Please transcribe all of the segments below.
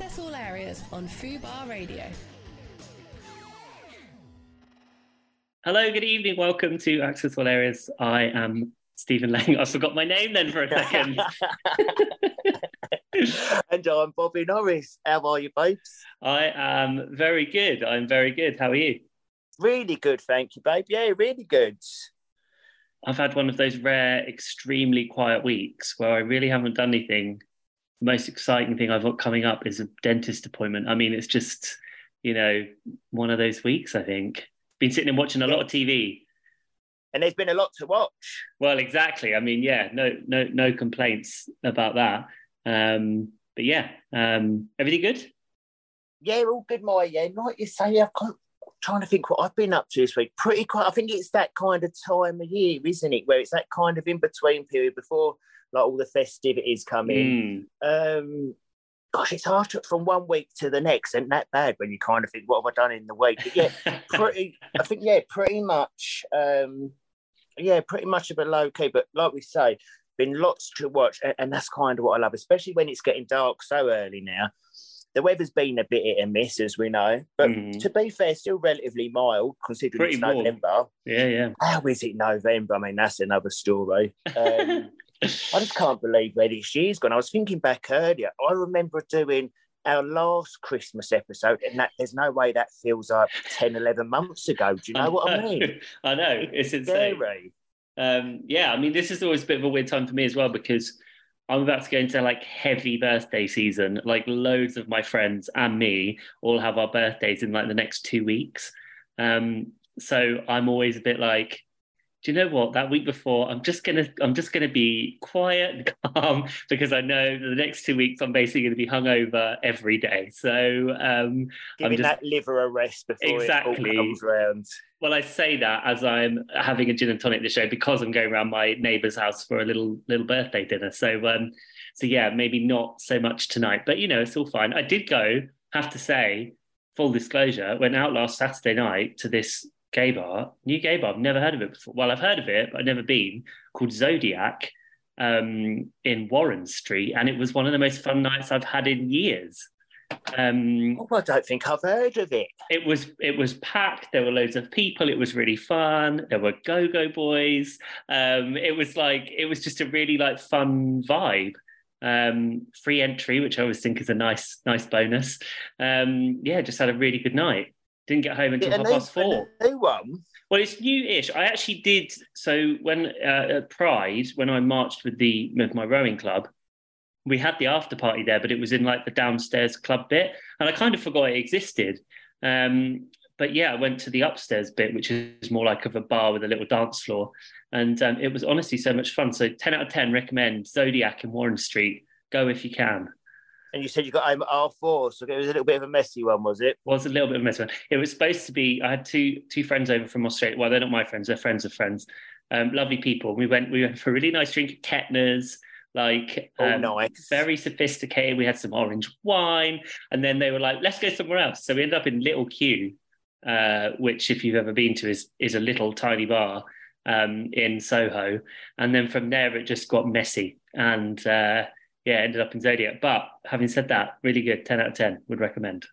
Access all areas on Fubar Radio. Hello, good evening. Welcome to Access All Areas. I am Stephen Lang. I forgot my name then for a second. and I'm Bobby Norris. How are you, babes? I am very good. I'm very good. How are you? Really good, thank you, babe. Yeah, really good. I've had one of those rare, extremely quiet weeks where I really haven't done anything. The most exciting thing I've got coming up is a dentist appointment. I mean, it's just, you know, one of those weeks, I think. Been sitting and watching a lot of TV. And there's been a lot to watch. Well, exactly. I mean, yeah, no, no, no complaints about that. Um, but yeah, um, everything good? Yeah, all good, my yeah. Like you say, I'm trying to think what I've been up to this week. Pretty quiet. I think it's that kind of time of year, isn't it? Where it's that kind of in between period before like all the festivities coming. Mm. Um, gosh, it's hard to, from one week to the next. Isn't that bad when you kind of think, what have I done in the week? But yeah, pretty. I think yeah, pretty much. Um, yeah, pretty much of a low key. But like we say, been lots to watch, and, and that's kind of what I love, especially when it's getting dark so early now. The weather's been a bit hit and miss, as we know, but mm. to be fair, still relatively mild considering Pretty it's warm. November. Yeah, yeah. How is it November? I mean, that's another story. Um, I just can't believe where this year's gone. I was thinking back earlier. I remember doing our last Christmas episode, and that there's no way that feels like 10, 11 months ago. Do you know, I know what I mean? I know. It's, it's insane. Um, yeah, I mean, this is always a bit of a weird time for me as well because I'm about to go into like heavy birthday season. Like loads of my friends and me all have our birthdays in like the next two weeks. Um, so I'm always a bit like, do you know what? That week before, I'm just gonna I'm just gonna be quiet and calm because I know the next two weeks I'm basically gonna be hungover every day. So um, giving I'm just, that liver a rest before exactly. it all comes round. Well, I say that as I'm having a gin and tonic this show because I'm going around my neighbour's house for a little little birthday dinner. So um, so yeah, maybe not so much tonight, but you know it's all fine. I did go, have to say, full disclosure, went out last Saturday night to this gay bar, new gay bar. I've never heard of it before. Well, I've heard of it, but I've never been. Called Zodiac um, in Warren Street, and it was one of the most fun nights I've had in years. Um, oh, I don't think I've heard of it. It was it was packed. There were loads of people. It was really fun. There were Go Go Boys. Um, it was like it was just a really like fun vibe. Um, free entry, which I always think is a nice nice bonus. Um, yeah, just had a really good night. Didn't get home until half past four. New won. Well, it's new-ish. I actually did so when uh, at Pride when I marched with the with my rowing club. We had the after party there, but it was in like the downstairs club bit, and I kind of forgot it existed. Um, but yeah, I went to the upstairs bit, which is more like of a bar with a little dance floor, and um, it was honestly so much fun. So ten out of ten, recommend Zodiac in Warren Street. Go if you can. And you said you got home at half four, so it was a little bit of a messy one, was it? Was a little bit of a messy one. It was supposed to be. I had two two friends over from Australia. Well, they're not my friends; they're friends of friends. Um, lovely people. We went. We went for a really nice drink at Kettner's. Like oh, um, nice. very sophisticated. We had some orange wine, and then they were like, "Let's go somewhere else." So we ended up in Little Ku, uh, which, if you've ever been to, is is a little tiny bar um, in Soho. And then from there, it just got messy, and uh, yeah, ended up in Zodiac. But having said that, really good. 10 out of 10 would recommend.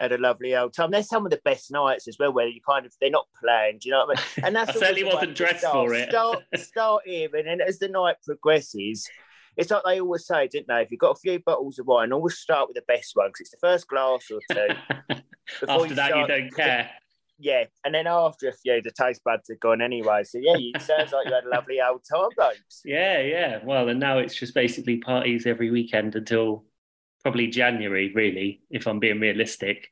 Had a lovely old time. They're some of the best nights as well, where you kind of they're not planned, you know what I mean? And that's I certainly wasn't dressed start, for it. start, start here, and as the night progresses, it's like they always say, didn't they? If you've got a few bottles of wine, always start with the best one because it's the first glass or two. After you that, start, you don't care yeah, and then after a few, the taste buds are gone anyway. So yeah, it sounds like you had a lovely old time, babes. Yeah, yeah. Well, and now it's just basically parties every weekend until probably January, really, if I'm being realistic.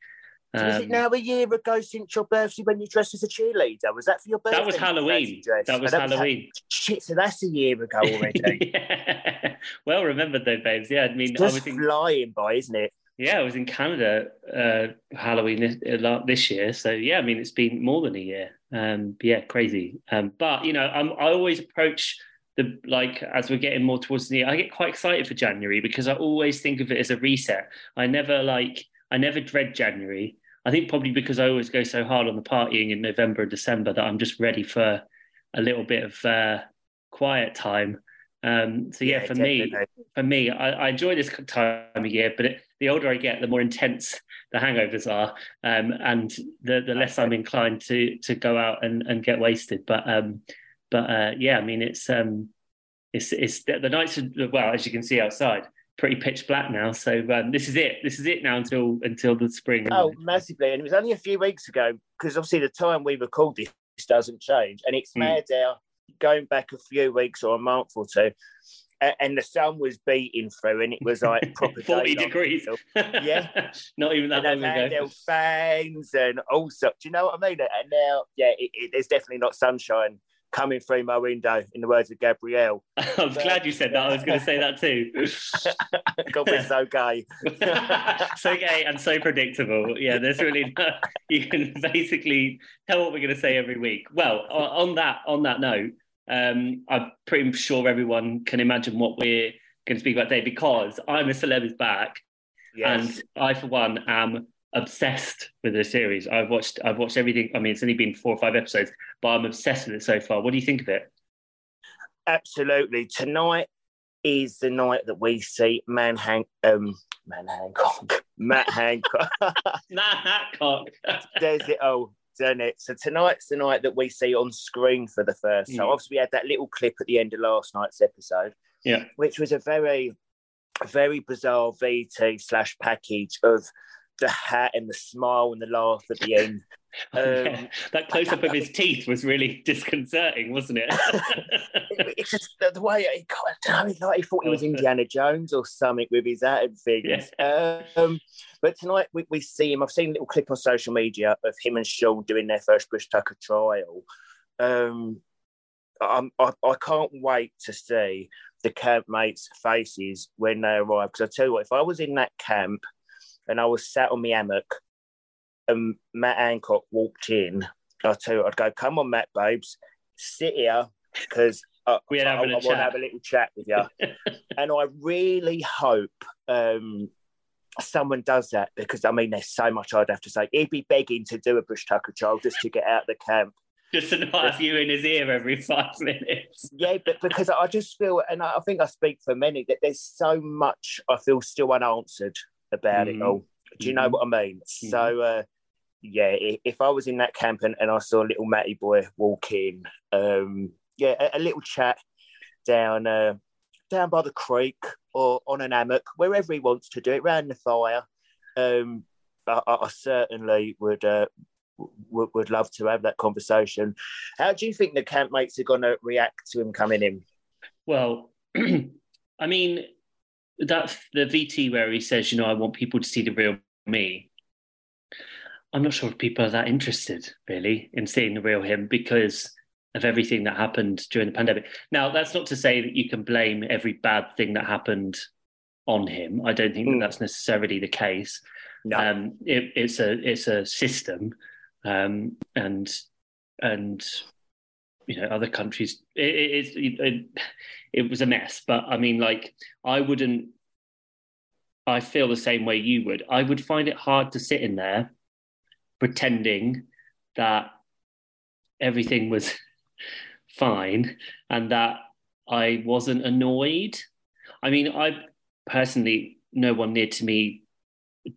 So um, is it now a year ago since your birthday when you dressed as a cheerleader? Was that for your birthday? That was Halloween. That was oh, that Halloween. Was shit, so that's a year ago already. yeah. Well remembered though, babes. Yeah, I mean, it's just I was in... flying by, isn't it? Yeah, I was in Canada uh, Halloween this, this, year, so yeah, I mean it's been more than a year. Um, yeah, crazy. Um, but you know, I'm, I always approach the like as we're getting more towards the year. I get quite excited for January because I always think of it as a reset. I never like I never dread January. I think probably because I always go so hard on the partying in November and December that I'm just ready for a little bit of uh, quiet time Um, so yeah, Yeah, for definitely. me, for me, I, I enjoy this time of year, but it, the older I get, the more intense the hangovers are, um, and the the less I'm inclined to to go out and, and get wasted. But um, but uh, yeah, I mean, it's um, it's it's the, the nights are well, as you can see outside, pretty pitch black now. So um, this is it. This is it now until until the spring. Oh, massively. And it was only a few weeks ago because obviously the time we record this doesn't change. And it's Mm. mad out going back a few weeks or a month or two. And the sun was beating through, and it was like proper 40 degrees. Yeah. not even that and long ago. fans and all such. Do you know what I mean? And now, yeah, it, it, there's definitely not sunshine coming through my window, in the words of Gabrielle. I'm glad you said that. I was going to say that too. God, we're so gay. so gay and so predictable. Yeah, there's really no, you can basically tell what we're going to say every week. Well, on on that on that note, um, I'm pretty sure everyone can imagine what we're going to speak about today because I'm a celeb is back, Yes. and I for one am obsessed with the series. I've watched I've watched everything. I mean, it's only been four or five episodes, but I'm obsessed with it so far. What do you think of it? Absolutely. Tonight is the night that we see Man Han- um, Man Hancock, Matt Hancock. Nah, cock. There's it all, doesn't it? So tonight's the night that we see on screen for the first time. Mm. Obviously, we had that little clip at the end of last night's episode, Yeah. which was a very, very bizarre VT slash package of the hat and the smile and the laugh at the end. Yeah, Um, that close up of his teeth was really disconcerting, wasn't it? it's just the, the way he, I don't know, like he thought he was Indiana Jones or something with his hat and things. Um, but tonight we, we see him. I've seen a little clip on social media of him and Seann doing their first Bush Tucker trial. Um, I'm, I, I can't wait to see the campmates' faces when they arrive. Because I tell you what, if I was in that camp and I was sat on my hammock and Matt Hancock walked in, I'll tell you, I'd go, "Come on, Matt, babes, sit here." Because I, We're I, having a I want to have a little chat with you. and I really hope um, someone does that because I mean, there's so much I'd have to say. He'd be begging to do a Bush Tucker trial just to get out of the camp. Just to not have you in his ear every five minutes. Yeah, but because I just feel, and I I think I speak for many, that there's so much I feel still unanswered about it Mhm. all. Do you know Mhm. what I mean? So, uh, yeah, if I was in that camp and, and I saw a little Matty boy walk in, um, yeah, a, a little chat down uh, down by the creek or on an hammock, wherever he wants to do it, round the fire, um, I, I certainly would. Uh, would, would love to have that conversation. How do you think the campmates are going to react to him coming in? Well, I mean, that's the VT where he says, you know, I want people to see the real me. I'm not sure if people are that interested, really, in seeing the real him because of everything that happened during the pandemic. Now, that's not to say that you can blame every bad thing that happened on him. I don't think Mm. that that's necessarily the case. No. Um, it, it's a it's a system, um, and and you know other countries. It, it, it, it, it was a mess, but I mean, like I wouldn't. I feel the same way you would. I would find it hard to sit in there pretending that everything was fine and that I wasn't annoyed. I mean, I personally, no one near to me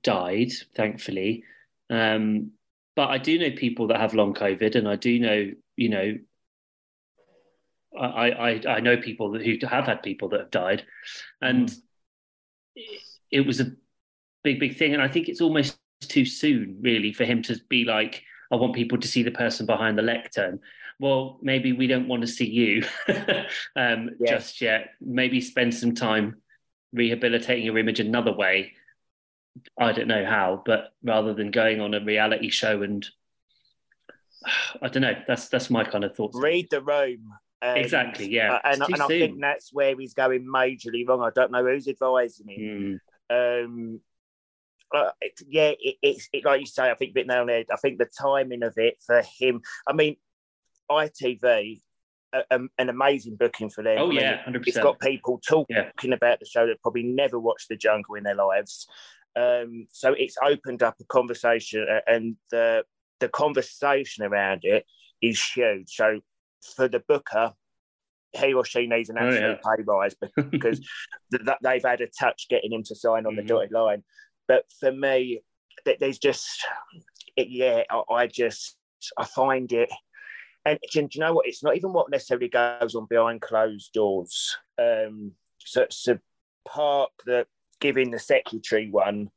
died, thankfully. Um, but I do know people that have long COVID, and I do know, you know, I I, I know people that, who have had people that have died, and it, it was a big big thing. And I think it's almost too soon, really, for him to be like, I want people to see the person behind the lectern. Well, maybe we don't want to see you um, Yeah. just yet. Maybe spend some time rehabilitating your image another way. I don't know how, but rather than going on a reality show and I don't know, that's that's my kind of thoughts. Read the room. And, Exactly, yeah. uh, and and I think that's where he's going majorly wrong. I don't know who's advising him. Mm, Um, uh, it, yeah, it, it's it, like you say. I think a bit now there. I think the timing of it for him. I mean, ITV, uh, um, an amazing booking for them. Oh I mean, yeah, hundred it's percent. got people talking Yeah. about the show that probably never watched the jungle in their lives. Um, so it's opened up a conversation, uh, and the the conversation around it is huge. So for the booker, he or she needs an absolute oh, yeah. pay rise because th- they've had a touch getting him to sign on mm-hmm. the dotted line. But for me, there's just, it, yeah, I, I, just, I find it, and do you know what? It's not even what necessarily goes on behind closed doors. Um, so, so park that giving the secretary one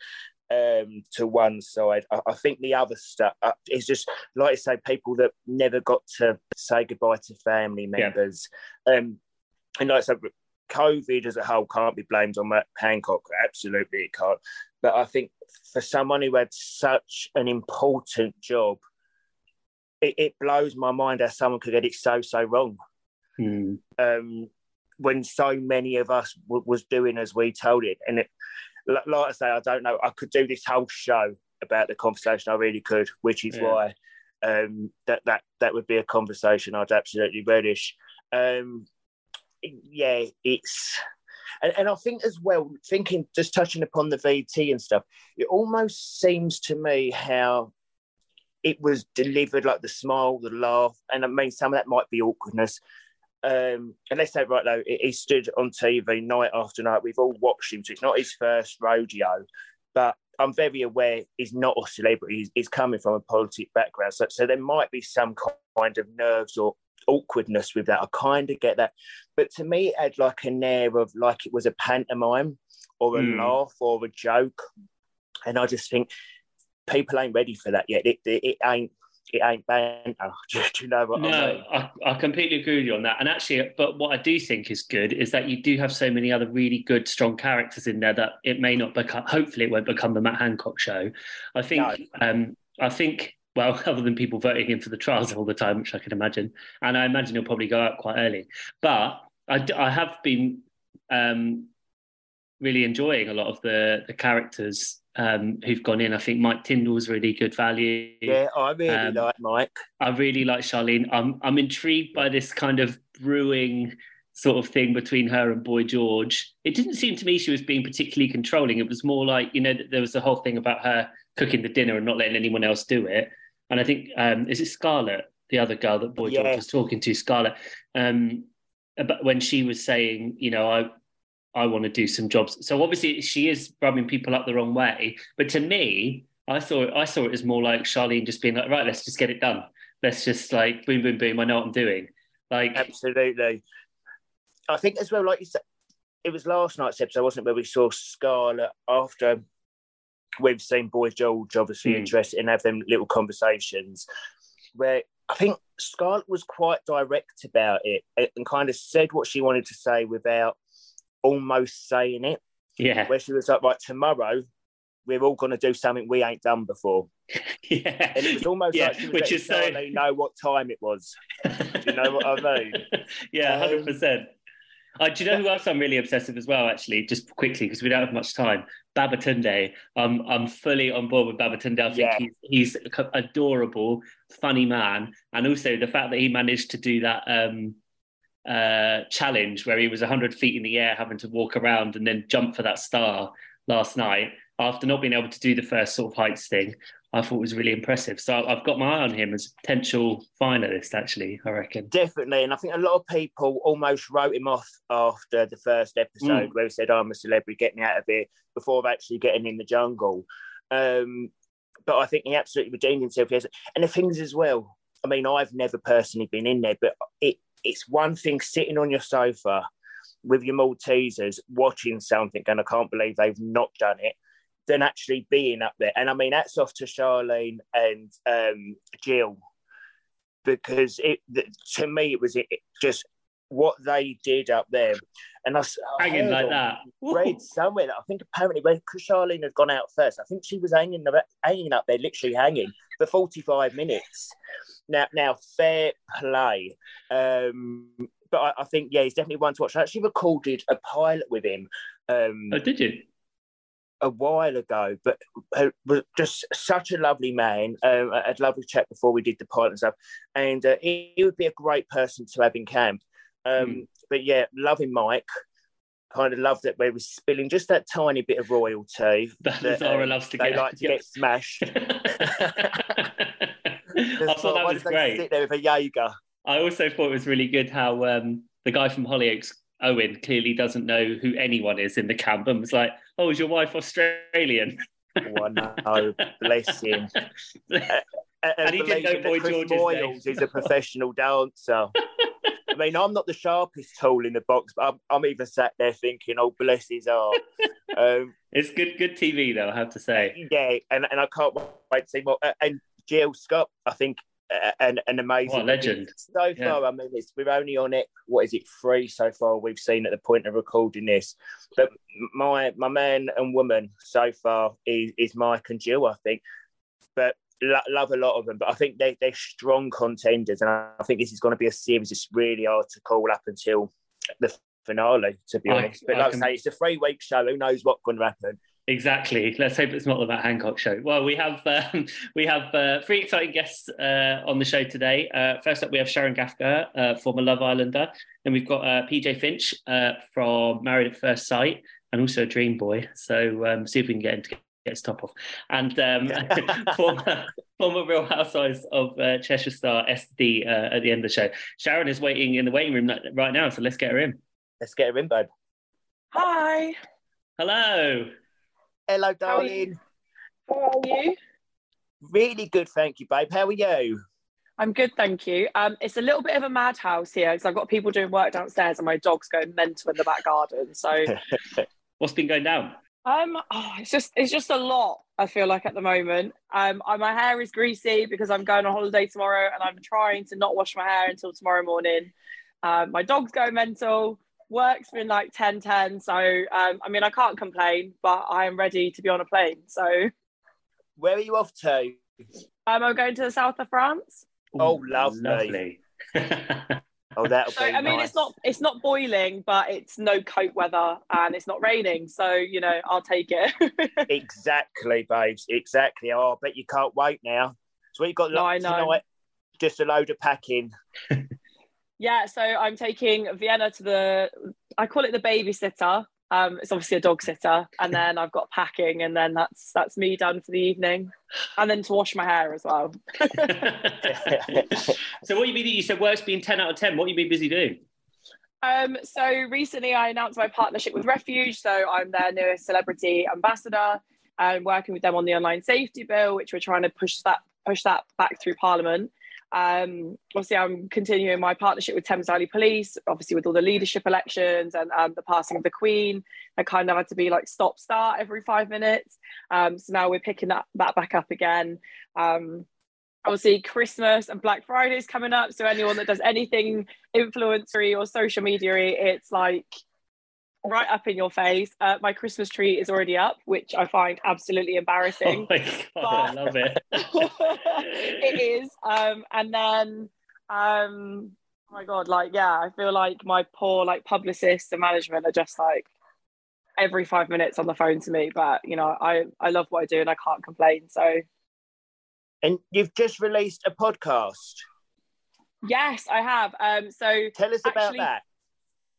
um, to one side. I, I, think the other stuff uh, is just, like I say, people that never got to say goodbye to family members. Yeah. Um, and like I said, COVID as a whole can't be blamed on Matt Hancock. Absolutely, it can't. But I think for someone who had such an important job, it, it blows my mind how someone could get it so, so wrong. Mm. Um, when so many of us w- was doing as we told it. And it, like I say, I don't know. I could do this whole show about the conversation. I really could, which is yeah. why um, that that that would be a conversation I'd absolutely relish. Um, yeah, it's and, and I think as well, thinking just touching upon the VT and stuff, it almost seems to me how it was delivered, like the smile, the laugh, and I mean some of that might be awkwardness, um, and let's say right though, he stood on TV night after night. We've all watched him. So it's not his first rodeo, but I'm very aware he's not a celebrity. He's, he's coming from a politic background, so, so there might be some kind of nerves or awkwardness with that. I kind of get that, but to me, it had like an air of like it was a pantomime or a mm. laugh or a joke, and I just think people ain't ready for that yet. It, it, it ain't it ain't banter. Do, you know what no, I mean? I, I completely agree with you on that. And actually, but what I do think is good is that you do have so many other really good, strong characters in there that it may not become. Hopefully, it won't become the Matt Hancock show. I think. No. Um, I think. Well, other than people voting in for the trials all the time, which I can imagine, and I imagine he'll probably go out quite early. But I, I have been um, really enjoying a lot of the the characters um, who've gone in. I think Mike Tindall's really good value. Yeah, I really um, like Mike. I really like Charlene. I'm I'm intrigued by this kind of brewing sort of thing between her and Boy George. It didn't seem to me she was being particularly controlling. It was more like you know there was the whole thing about her cooking the dinner and not letting anyone else do it. And I think um, is it Scarlette, the other girl that Boy yeah. George was talking to, Scarlette, um, about when she was saying, you know, I I want to do some jobs. So obviously she is rubbing people up the wrong way. But to me, I saw I saw it as more like Charlene just being like, right, let's just get it done. Let's just like boom, boom, boom. I know what I'm doing. Like absolutely. I think as well, like you said, it was last night's episode, wasn't it, where we saw Scarlette after we've seen Boy George obviously mm. interested in have them little conversations where I think Scarlette was quite direct about it and kind of said what she wanted to say without almost saying it. Yeah. Where she was like, right, tomorrow we're all going to do something we ain't done before. yeah. And it was almost yeah. like she was Which is so... they know what time it was. you know what I mean? Yeah, 100%. Um, uh, do you know who else I'm really obsessed with as well, actually, just quickly, because we don't have much time? Babatunde. Um, I'm fully on board with Babatunde. I think yeah. he's, he's adorable, funny man. And also the fact that he managed to do that um, uh, challenge where he was 100 feet in the air having to walk around and then jump for that star last night after not being able to do the first sort of heights thing I thought was really impressive. So I've got my eye on him as a potential finalist, actually, I reckon. Definitely. And I think a lot of people almost wrote him off after the first episode mm. where he said, I'm a celebrity, get me out of here, before actually getting in the jungle. Um, but I think he absolutely redeemed himself. And the things as well, I mean, I've never personally been in there, but it it's one thing sitting on your sofa with your Maltesers watching something, and I can't believe they've not done it, than actually being up there. And I mean, that's off to Charlene and um, Jill because it to me it was it, just what they did up there. And I, I hanging like that. Read somewhere that I think apparently when Charlene had gone out first, I think she was hanging hanging up there, literally hanging for forty five minutes. Now, now, fair play. Um, but I, I, think yeah, he's definitely one to watch. I actually recorded a pilot with him. Um, oh, did you? A while ago, but uh, was just such a lovely man. Um, I had a lovely chat before we did the pilot and stuff, and uh, he, he, would be a great person to have in camp. Um, mm. But yeah, loving Mike. Kind of loved it where he was spilling just that tiny bit of royalty. That, that Zara um, loves to they get. like to get smashed. I thought that was great. Sit there with a Jaeger. I also thought it was really good how um, the guy from Hollyoaks, Owen, clearly doesn't know who anyone is in the camp and was like, "Oh, is your wife Australian?" Oh, no, bless him. and he didn't know Boy Chris Moyles is a professional dancer. I mean, I'm not the sharpest tool in the box, but I'm, I'm even sat there thinking, "Oh, bless his heart." Um, It's good, good TV though. I have to say. yeah, and, and I can't wait to see more. Uh, and Jill Scott, I think, uh, an an amazing What legend. So Yeah. far, I mean, it's, we're only on it. What is it? Three so far. We've seen at the point of recording this, but my my man and woman so far is, is Mike and Jill. I think, but lo- love a lot of them. But I think they they're strong contenders, and I think this is going to be a series that's really hard to call up until the finale. To be I- honest, but I like can- I say, it's a three week show. Who knows what's going to happen? Exactly. Let's hope it's not the Matt Hancock show. Well, we have um, we have uh, three exciting guests uh, on the show today. Uh, first up, we have Sharon Gaffka, uh, former Love Islander. Then we've got uh, PJ Finch uh, from Married at First Sight, and also a Dream Boy. So um, see if we can get him to get his top off. And um, former, former Real Housewives of uh, Cheshire Star SD uh, at the end of the show. Sharon is waiting in the waiting room right now, so let's get her in. Let's get her in, babe. Hi, Hello. Hello, How are you? darling. how are you? Really good, thank you, babe. How are you? I'm good, thank you. Um, it's a little bit of a madhouse here because I've got people doing work downstairs and my dog's going mental in the back garden. So, What's been going down? um, oh, it's just it's just a lot. I feel like at the moment, um, I, my hair is greasy because I'm going on holiday tomorrow and I'm trying to not wash my hair until tomorrow morning. Um, my dog's going mental. Work's been like 10 10. So, um, I mean, I can't complain, but I am ready to be on a plane. So, Where are you off to? um, I'm going to the south of France. Oh, lovely. lovely. Oh, that'll So be I mean, nice. it's not it's not boiling, but it's no coat weather and it's not raining. So you know, I'll take it. exactly, babes. Exactly. Oh, I bet you can't wait now. So we've got No, I tonight? Just a load of packing. yeah. So I'm taking Vienna to the. I call it the babysitter. Um, it's obviously a dog sitter, and then I've got packing, and then that's that's me done for the evening, and then to wash my hair as well. so what you mean? You said work's been ten out of ten. What you been busy doing? Um, so recently I announced my partnership with Refuge. So I'm their newest celebrity ambassador and working with them on the online safety bill, which we're trying to push that push that back through Parliament. Um, obviously, I'm continuing my partnership with Thames Valley Police, obviously with all the leadership elections and um, the passing of the Queen. I kind of had to be like stop start every five minutes. Um, so now we're picking that, that back up again. Um, obviously, Christmas and Black Friday is coming up. So anyone that does anything influencery or social media, it's like right up in your face. Uh, my Christmas tree is already up, which I find absolutely Oh embarrassing. my god, I love it. it is. Um, and then, um, oh my god, like yeah, I feel like my poor like publicists and management are just like every five minutes on the phone to me. But you know, I I love what I do and I can't complain. So And you've just released a podcast. yes, I have. Um, so Tell us about Actually- that.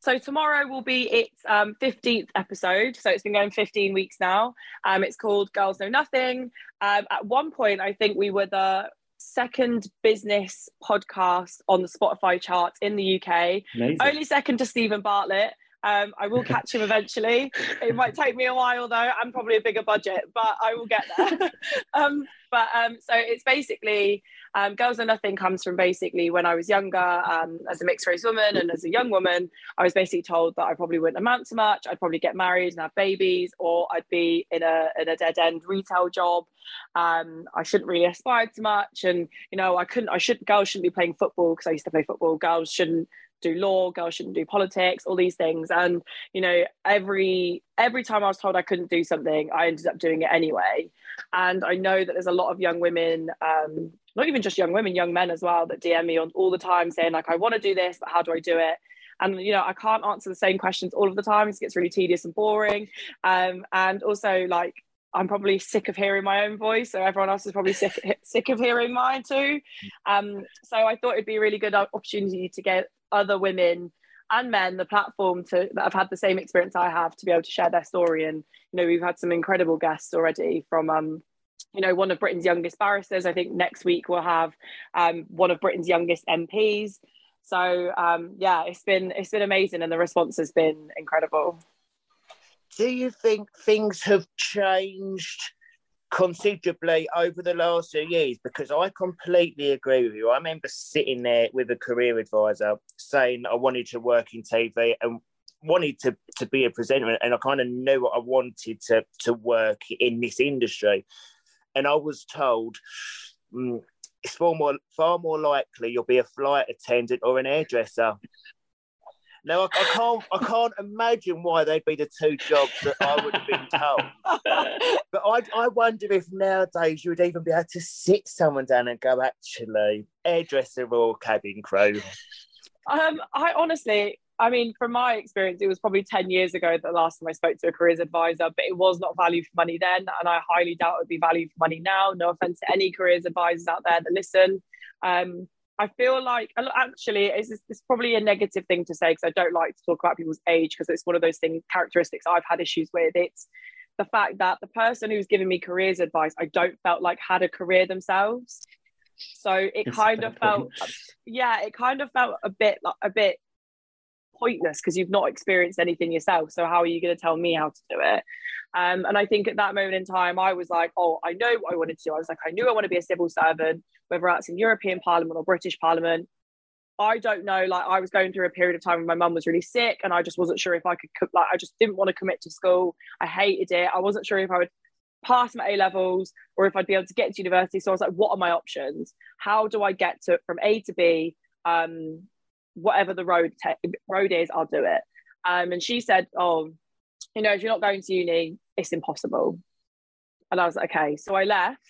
So tomorrow will be its um, 15th episode. So it's been going 15 weeks now. Um, it's called Girls Know Nothing. Um, at one point, I think we were the second business podcast on the Spotify charts in the UK. Amazing. Only second to Steven Bartlett. Um, I will catch him eventually. It might take me a while though, and probably a bigger budget, but I will get there. um, but um, so it's basically um, Girls Are Nothing comes from basically when I was younger, um, as a mixed race woman and as a young woman, I was basically told that I probably wouldn't amount to much. I'd probably get married and have babies, or I'd be in a in a dead end retail job. Um, I shouldn't really aspire to much, and you know, I couldn't. I should. Girls shouldn't be playing football because I used to play football. Girls shouldn't do law girls shouldn't do politics all these things. And you know every every time i was told i couldn't do something i ended up doing it anyway. And i know that there's a lot of young women um not even just young women young men as well that dm me on all the time saying like i want to do this but how do i do it? And you know i can't answer the same questions all of the time. It gets really tedious and boring. Um and also like I'm probably sick of hearing my own voice, so everyone else is probably sick sick of hearing mine too. Um, so I thought it'd be a really good opportunity to get other women and men the platform to that have had the same experience I have to be able to share their story. And you know, we've had some incredible guests already from um, you know, one of Britain's youngest barristers. I think next week we'll have um, one of Britain's youngest MPs. So um, yeah, it's been it's been amazing, and the response has been incredible. Do you think things have changed considerably over the last few years? Because I completely agree with you. I remember sitting there with a career advisor saying I wanted to work in TV and wanted to, to be a presenter and I kind of knew what I wanted to, to work in this industry. And I was told mm, it's far more, far more likely you'll be a flight attendant or an hairdresser. Now I, I, can't I can't imagine why they'd be the two jobs that I would have been told. but I I wonder if nowadays you would even be able to sit someone down and go, actually, hairdresser or cabin crew. Um, I honestly, I mean, from my experience, it was probably 10 years ago the last time I spoke to a careers advisor, but it was not value for money then. And I highly doubt it would be value for money now. No offense to any careers advisors out there that listen. Um, I feel like actually it's, it's probably a negative thing to say because I don't like to talk about people's age because it's one of those things, characteristics I've had issues with. It's the fact that the person who's giving me careers advice, I don't felt like had a career themselves. So it kind of felt, yeah, it kind of felt a bit like a bit pointless because you've not experienced anything yourself. So how are you going to tell me how to do it? Um, and I think at that moment in time, I was like, oh, I know what I wanted to do. I was like, I knew I want to be a civil servant, whether that's in European Parliament or British Parliament. I don't know. Like I was going through a period of time when my mum was really sick, and I just wasn't sure if I could. Cook, like I just didn't want to commit to school. I hated it. I wasn't sure if I would pass my A levels or if I'd be able to get to university. So I was like, what are my options? How do I get to from A to B? Um, whatever the road te- road is, I'll do it. Um, and she said, oh, you know, if you're not going to uni, it's impossible. And I was like, okay. So I left.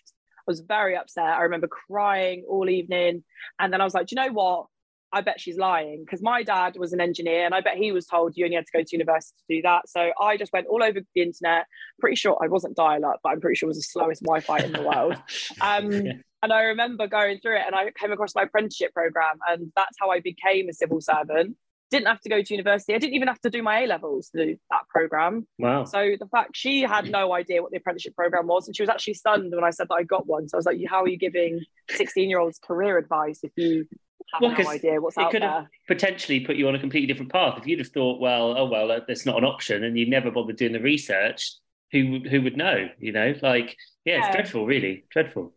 I was very upset. I remember crying all evening. And then I was like, do you know what? I bet she's lying because my dad was an engineer and I bet he was told you only had to go to university to do that. So I just went all over the internet. Pretty sure I wasn't dial up, but I'm pretty sure it was the slowest Wi Fi in the world. Um, yeah. And I remember going through it and I came across my apprenticeship program, and that's how I became a civil servant. Didn't have to go to university. I didn't even have to do my A levels to do that program. Wow. So the fact she had no idea what the apprenticeship program was, and she was actually stunned when I said that I got one. So I was like, "How are you giving 16 year olds career advice if you have well, no idea what's out could there. have potentially put you on a completely different path. If you'd have thought, well, oh well, that's not an option, and you never bothered doing the research, who who would know? You know, like yeah, it's dreadful, really dreadful.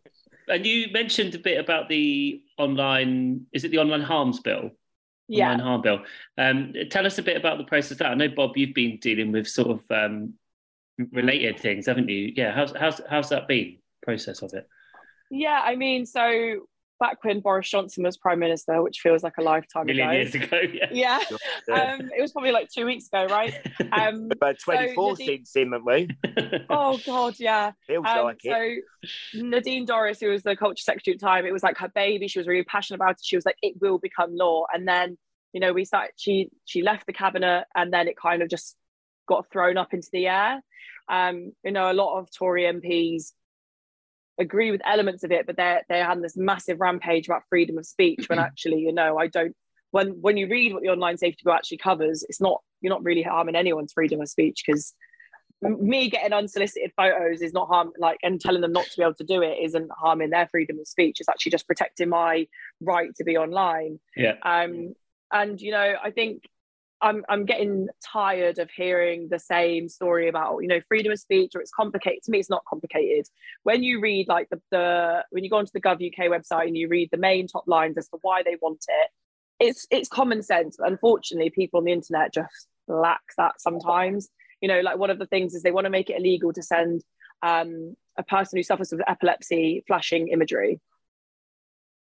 And you mentioned a bit about the online. Is it the online harms bill? Yeah, online harm bill. Um, tell us a bit about the process. That I know, Bob, you've been dealing with sort of um, related things, haven't you? Yeah, how's how's how's that been? Process of it. Yeah, I mean, so back when Boris Johnson was prime minister, which feels like a lifetime Million ago. years ago, yeah. Yeah, um, it was probably like two weeks ago, right? Um, About 24 so since him, haven't we? oh, God, yeah. Feels um, like it. So Nadine Dorries, who was the culture secretary at the time, it was like her baby. She was really passionate about it. She was like, it will become law. And then, you know, we started, she, she left the cabinet and then it kind of just got thrown up into the air. Um, you know, a lot of Tory MPs agree with elements of it, but they're they're having this massive rampage about freedom of speech when actually, you know, I don't when when you read what the online safety bill actually covers, it's not you're not really harming anyone's freedom of speech because me getting unsolicited photos is not harm like and telling them not to be able to do it isn't harming their freedom of speech. It's actually just protecting my right to be online. Yeah. Um and you know, I think I'm I'm getting tired of hearing the same story about you know freedom of speech or it's complicated. To me, it's not complicated. When you read like the, the when you go onto the Gov UK website and you read the main top lines as to why they want it, it's it's common sense. But unfortunately, people on the internet just lack that sometimes. You know, like one of the things is they want to make it illegal to send um, a person who suffers with epilepsy flashing imagery.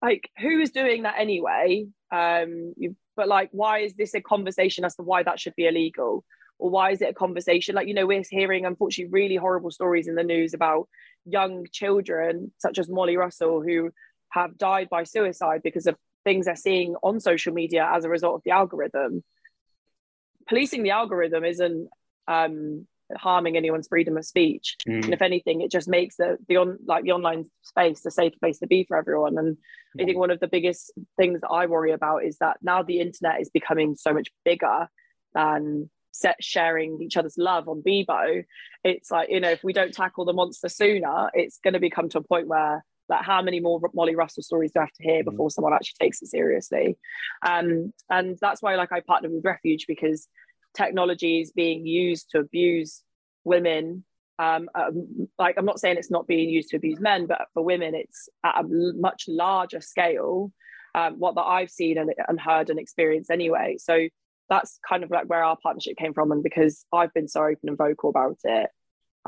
Like, who is doing that anyway? Um, you but like why is this a conversation as to why that should be illegal? Or why is it a conversation? Like you know we're hearing unfortunately really horrible stories in the news about young children such as molly russell who have died by suicide because of things they're seeing on social media as a result of the algorithm. Policing the algorithm isn't um, harming anyone's freedom of speech mm. and if anything it just makes the the on like the online space a safer place to be for everyone and mm. i think one of the biggest things that i worry about is that now the internet is becoming so much bigger than set sharing each other's love on Bebo, it's like, you know, if we don't tackle the monster sooner, it's going to become to a point where Like, how many more Molly Russell stories do I have to hear mm. before someone actually takes it seriously? Um, and that's why, like, I partnered with Refuge because technology is being used to abuse women. Um, um, like, I'm not saying it's not being used to abuse men, but for women, it's at a much larger scale. Um, what that I've seen and, and heard and experienced anyway. So that's kind of like where our partnership came from. And because I've been so open and vocal about it,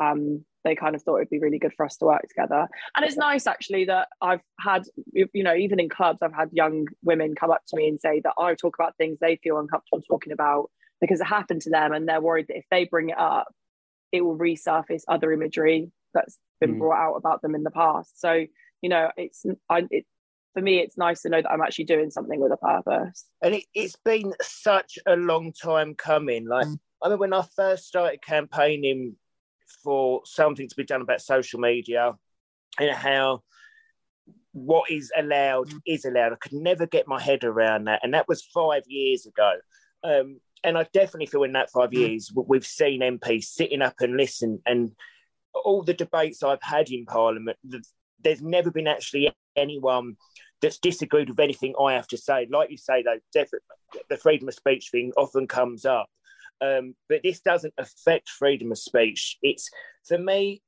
um, they kind of thought it'd be really good for us to work together. And it's nice actually that I've had, you know, even in clubs, I've had young women come up to me and say that I talk about things they feel uncomfortable talking about because it happened to them and they're worried that if they bring it up, it will resurface other imagery that's been mm. brought out about them in the past. So, you know, it's, I, it, for me, it's nice to know that I'm actually doing something with a purpose. And it, has been such a long time coming. Like, mm. I mean, when I first started campaigning for something to be done about social media and how what is allowed is allowed. I could never get my head around that. And that was five years ago. Um, and I definitely feel in that five years, we've seen MPs sitting up and listen. And all the debates I've had in Parliament, there's never been actually anyone that's disagreed with anything I have to say. Like you say, though, definitely the freedom of speech thing often comes up. Um, but this doesn't affect freedom of speech. It's for me,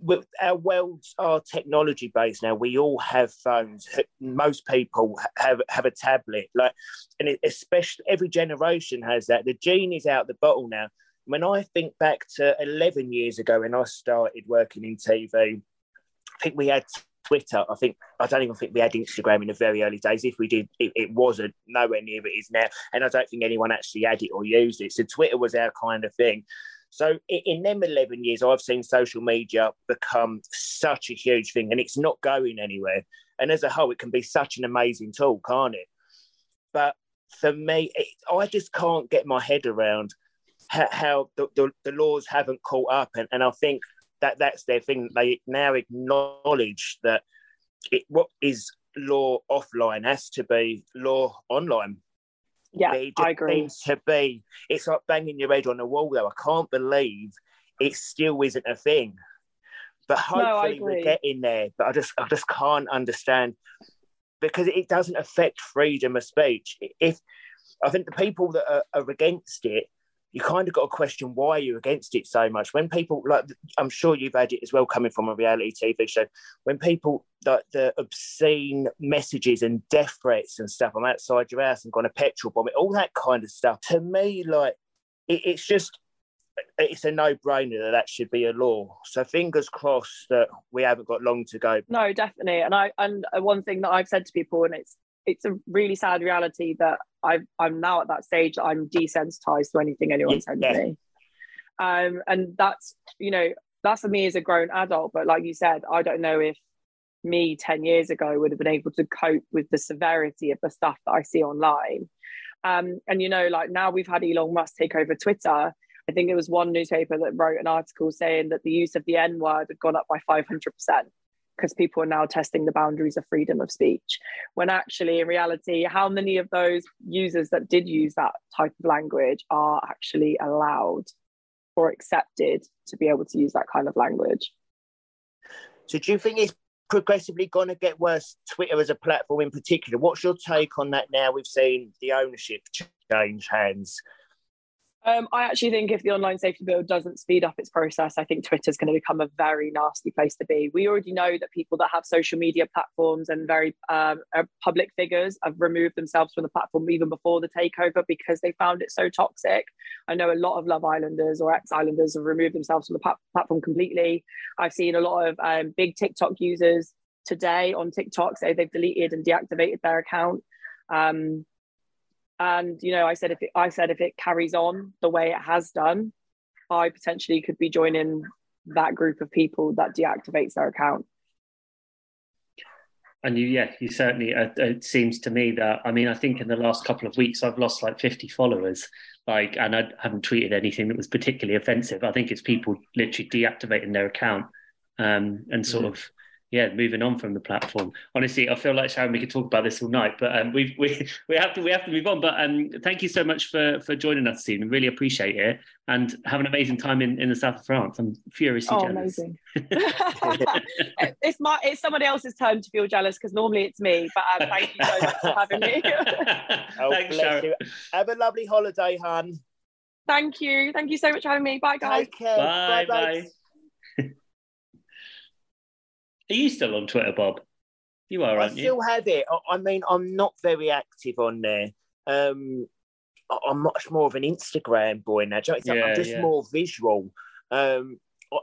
with our worlds are technology based now. We all have phones. Most people have have a tablet. Like, and especially every generation has that. The gene is out of the bottle now. When I think back to 11 years ago when I started working in TV, I think we had Twitter. I think I don't even think we had Instagram in the very early days. If we did, it, it wasn't nowhere near it is now, and I don't think anyone actually had it or used it. So Twitter was our kind of thing. So in them 11 years, I've seen social media become such a huge thing and it's not going anywhere. And as a whole, it can be such an amazing tool, can't it? But for me, it, I just can't get my head around how, how the, the, the, laws haven't caught up. And, and I think that that's their thing. They now acknowledge that it, what is law offline has to be law online. Yeah, I agree. Seems To be, it's like banging your head on a wall. Though I can't believe it still isn't a thing. But hopefully no, we're getting there. But I just, I just can't understand because it doesn't affect freedom of speech. If I think the people that are, are against it you kind of got to question why you're against it so much. When people like, I'm sure you've had it as well, coming from a reality TV show. When people like the obscene messages and death threats and stuff, I'm outside your house and going to petrol bomb it, all that kind of stuff. To me, like it, it's just it's a no-brainer that that should be a law. So fingers crossed that we haven't got long to go. No, definitely. And I and one thing that I've said to people, and it's it's a really sad reality that i am now at that stage that I'm desensitized to anything anyone sends yeah. me. Um, and that's, you know, that's for me as a grown adult. But like you said, I don't know if me 10 years ago would have been able to cope with the severity of the stuff that I see online. Um, and, you know, like now we've had Elon Musk take over Twitter. I think it was one newspaper that wrote an article saying that the use of the N word had gone up by 500% because people are now testing the boundaries of freedom of speech. When actually, in reality, how many of those users that did use that type of language are actually allowed or accepted to be able to use that kind of language? So, do you think it's progressively going to get worse, Twitter as a platform in particular? What's your take on that now we've seen the ownership change hands? Um, I actually think if the online safety bill doesn't speed up its process, I think Twitter is going to become a very nasty place to be. We already know that people that have social media platforms and very um, uh, public figures have removed themselves from the platform even before the takeover because they found it so toxic. I know a lot of Love Islanders or ex Islanders have removed themselves from the platform completely. I've seen a lot of um, big TikTok users today on TikTok say they've deleted and deactivated their account. Um, and you know, I said if it, I said if it carries on the way it has done, I potentially could be joining that group of people that deactivates their account. And you, yeah, you certainly. Uh, it seems to me that I mean, I think in the last couple of weeks I've lost like fifty followers. Like, and I haven't tweeted anything that was particularly offensive. I think it's people literally deactivating their account um, and sort mm-hmm. of yeah, moving on from the platform. Honestly, I feel like Sharon, we could talk about this all night, but um, we we we have to we have to move on. But um, thank you so much for for joining us, Steve. Really appreciate it, and have an amazing time in, in the south of France. I'm furiously oh, jealous. amazing! it's my it's somebody else's turn to feel jealous because normally it's me. But um, thank you so much for having me. oh, Thanks, bless Sharon. you. Have a lovely holiday, hun. thank you, thank you so much for having me. Bye, guys. Take. Bye, Bye-bye. bye. Are you still on Twitter, Bob? You are, aren't you? I still have it. I- I mean, I'm not very active on there. Um, I- I'm much more of an Instagram boy now. You know, Yeah, I'm just yeah. more visual. Um, I-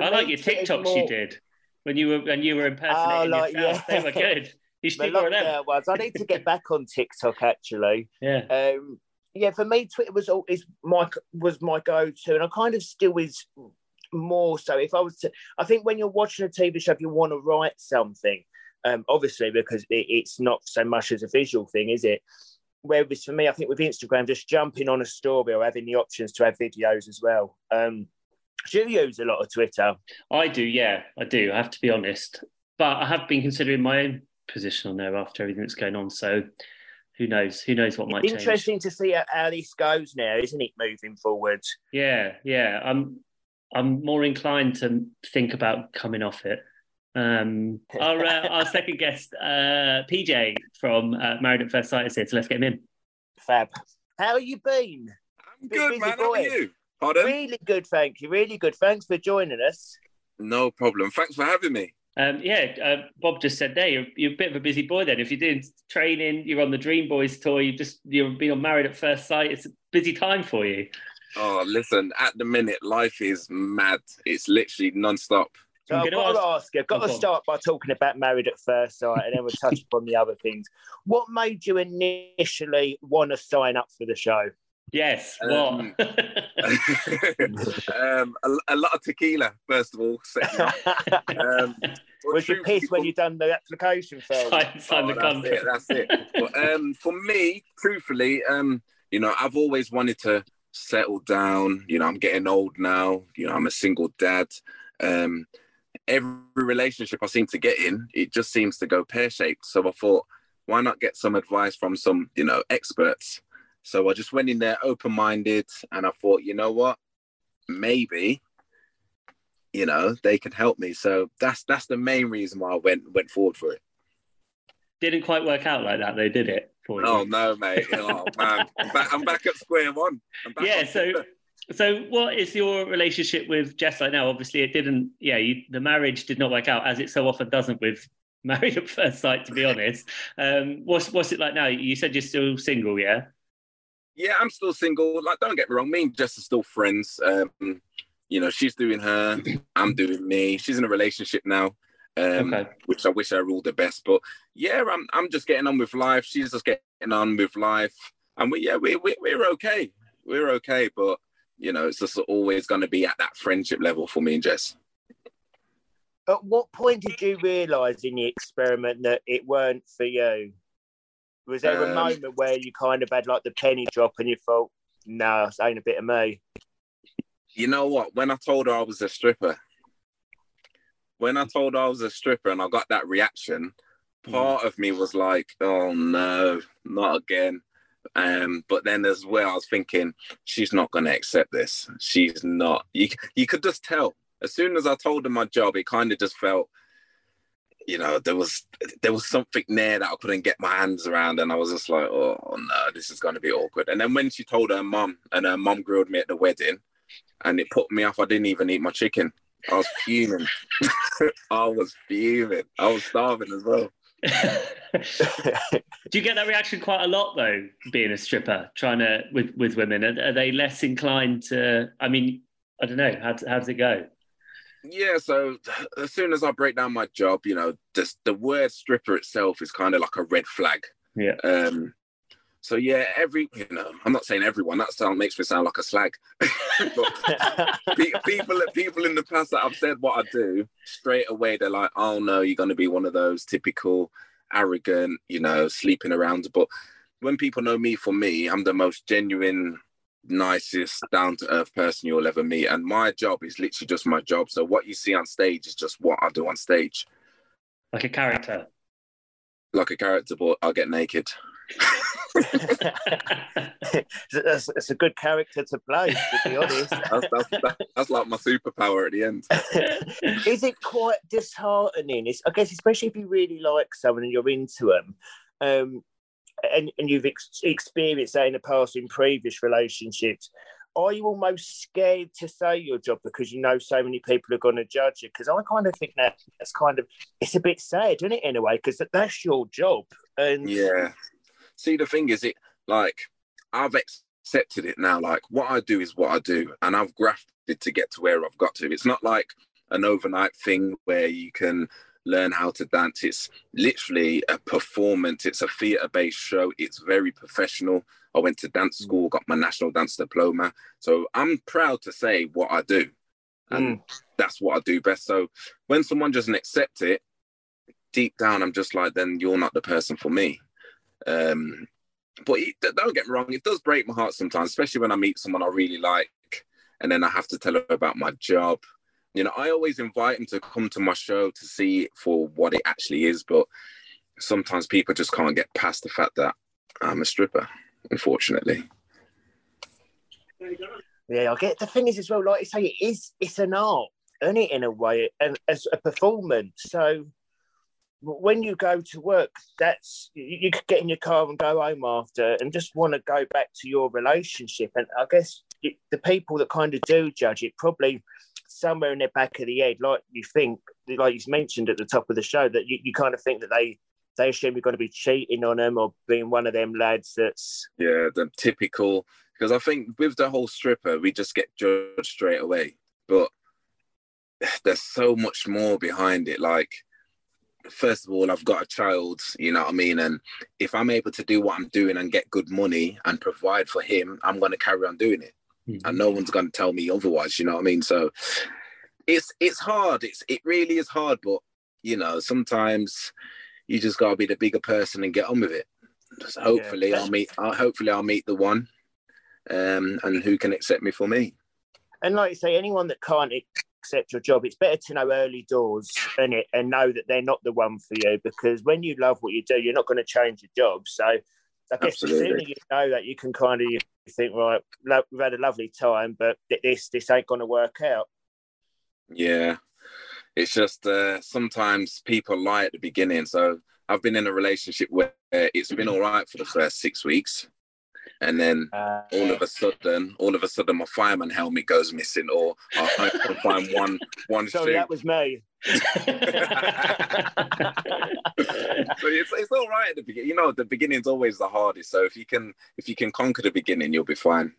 me, like your TikToks more- you did when you were when you were impersonating Oh, like, yourself. yeah. They were good. You should do them. ones. I need to get back on TikTok actually. Yeah. Um, yeah, for me, Twitter was all is my was my go to, and I kind of still is more so. If I was to, I think when you're watching a TV show, if you want to write something, um, obviously because it, it's not so much as a visual thing, is it? Whereas for me, I think with Instagram, just jumping on a story or having the options to have videos as well. Um, do you use a lot of Twitter? I do, yeah, I do. I have to be honest, but I have been considering my own position on there after everything that's going on. So who knows? Who knows what might change? Interesting to see how, how this goes now, isn't it? Moving forward. Yeah, yeah. I'm I'm more inclined to think about coming off it. Um, our uh, our second guest, uh, PJ from uh, Married at First Sight, is here. So let's get him in. Fab. How you been? I'm Big good, busy man. How are you? Pardon? Really good, thank you. Really good. Thanks for joining us. No problem. Thanks for having me. Um, yeah, uh, Bob just said there, you're, you're a bit of a busy boy then. If you're doing training, you're on the Dream Boys tour, you just you're being on Married at First Sight. It's a busy time for you. Oh, listen, at the minute, life is mad. It's literally non-stop. So I'm I've gonna got to ask- ask you, I've got to start by talking about Married at First Sight and then we'll touch upon the other things. What made you initially want to sign up for the show? Yes. Um, what? um, a, a lot of tequila, first of all. Second. Um, but Was you truthfully, pissed when you done the application form? sign, sign Oh, the that's contract. it. That's it. But um, for me, truthfully, um, you know, I've always wanted to settle down. You know, I'm getting old now. You know, I'm a single dad. Um, every relationship I seem to get in, it just seems to go pear shaped. So I thought, why not get some advice from some, you know, experts? So I just went in there open minded, and I thought, you know what, maybe. You know they can help me, so that's that's the main reason why I went went forward for it. Didn't quite work out like that, though, did it? For you? Oh no, mate! Oh man, I'm back, I'm back at square one. Yeah. on So, Twitter. so what is your relationship with Jess like now? Obviously, it didn't. Yeah, you, the marriage did not work out, as it so often doesn't with married at first sight. To be honest, um, what's what's it like now? You said you're still single, yeah. yeah, I'm still single. Like, don't get me wrong, me and Jess are still friends. Um, you know, she's doing her, I'm doing me. She's in a relationship now, um, Okay. which I wish her all the best. But yeah, I'm I'm just getting on with life. She's just getting on with life, and we yeah we, we we're okay. We're okay, but you know, it's just always going to be at that friendship level for me and Jess. At what point did you realise in the experiment that it weren't for you? Was there a Um, moment where you kind of had like the penny drop and you thought, no, it's ain't a bit of me? You know what? When I told her I was a stripper, when I told her I was a stripper and I got that reaction, part of me was like, "Oh no, not again." Um, but then as well, I was thinking, she's not going to accept this. She's not. You you could just tell as soon as I told her my job, it kind of just felt, you know, there was there was something there that I couldn't get my hands around, and I was just like, "Oh no, this is going to be awkward." And then when she told her mum, and her mum grilled me at the wedding, and it put me off. I didn't even eat my chicken. I was fuming. I was fuming. I was starving as well. Do you get that reaction quite a lot though, being a stripper, trying to with with women? Are, are they less inclined to? I mean, I don't know. How, how does it go? Yeah, so as soon as I break down my job, you know, just the word stripper itself is kind of like a red flag. Yeah. Um, so yeah, every you know, I'm not saying everyone. That sound makes me sound like a slag. people, people in the past that I've said what I do, straight away they're like, "Oh no, you're going to be one of those typical arrogant, you know, sleeping around." But when people know me for me, I'm the most genuine, nicest, down to earth person you'll ever meet, and my job is literally just my job. So what you see on stage is just what I do on stage. Like a character. Like a character, but I'll get naked. That's, that's, a good character to play, to be honest. that's, that's, that's, like my superpower at the end. Is it quite disheartening? It's, I guess, especially if you really like someone and you're into them, um, and, and you've ex- experienced that in the past in previous relationships, are you almost scared to say your job because you know so many people are going to judge you? Because I kind of think that that's kind of it's a bit sad, isn't it? In a way, because that, that's your job. And yeah, see, the thing is, it like I've accepted it now. Like what I do is what I do, and I've grafted to get to where I've got to. It's not like an overnight thing where you can learn how to dance. It's literally a performance. It's a theatre based show. It's very professional. I went to dance school, got my national dance diploma. So I'm proud to say what I do. And mm. that's what I do best. So when someone doesn't accept it, deep down, I'm just like, then you're not the person for me. Um, but it, don't get me wrong, it does break my heart sometimes, especially when I meet someone I really like and then I have to tell her about my job you know, I always invite them to come to my show to see for what it actually is, but sometimes people just can't get past the fact that I'm a stripper, unfortunately. Yeah, I get the thing is as well, like you say, it is it's an art, isn't it, in a way, and as a performance. So when you go to work, that's you could get in your car and go home after and just want to go back to your relationship. And I guess the people that kind of do judge it probably somewhere in the back of the head, like you think, like you mentioned at the top of the show, that you, you kind of think that they they assume you're going to be cheating on them or being one of them lads that's yeah, the typical. Because I think with the whole stripper, we just get judged straight away, but there's so much more behind it. Like, first of all, I've got a child, you know what I mean? And if I'm able to do what I'm doing and get good money and provide for him, I'm going to carry on doing it mm-hmm. and no one's going to tell me otherwise. You know what I mean? So it's it's hard. It's it really is hard, but you know sometimes you just got to be the bigger person and get on with it. So hopefully, yeah. I'll meet. I'll, hopefully, I'll meet the one, um, and who can accept me for me. And like you say, anyone that can't accept your job, it's better to know early doors and it and know that they're not the one for you. Because when you love what you do, you're not going to change your job. So I guess Absolutely. the sooner you know that, you can kind of think, right, we've had a lovely time, but this this ain't going to work out. Yeah, it's just uh, sometimes people lie at the beginning. So I've been in a relationship where it's been all right for the first six weeks, and then uh, all of a sudden, all of a sudden, my fireman helmet goes missing, or I, I can find one one. Sorry, shoe. that was me. but it's, it's all right at the beginning. You know, the beginning's always the hardest. So if you can if you can conquer the beginning, you'll be fine.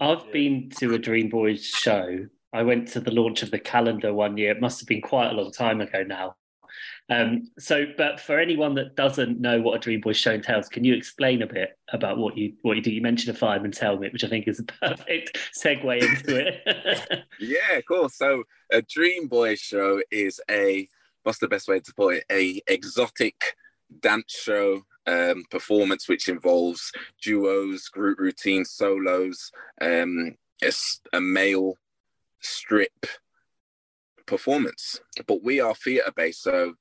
I've been to a Dream Boys show. I went to the launch of the calendar one year. It must have been quite a long time ago now. Um, so, but for anyone that doesn't know what a Dream Boys show entails, can you explain a bit about what you what you do? You mentioned a fireman's helmet, which I think is a perfect segue into it. yeah, of course. So, a Dream Boys show is a what's the best way to put it? A exotic dance show um, performance which involves duos, group routines, solos. Um, a male strip performance, but we are theatre based, so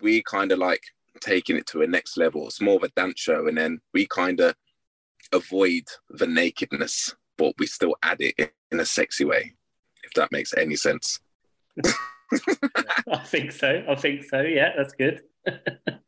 we kind of like taking it to a next level. It's more of a dance show, and then we kind of avoid the nakedness, but we still add it in a sexy way, if that makes any sense. I think so. I think so. Yeah, that's good.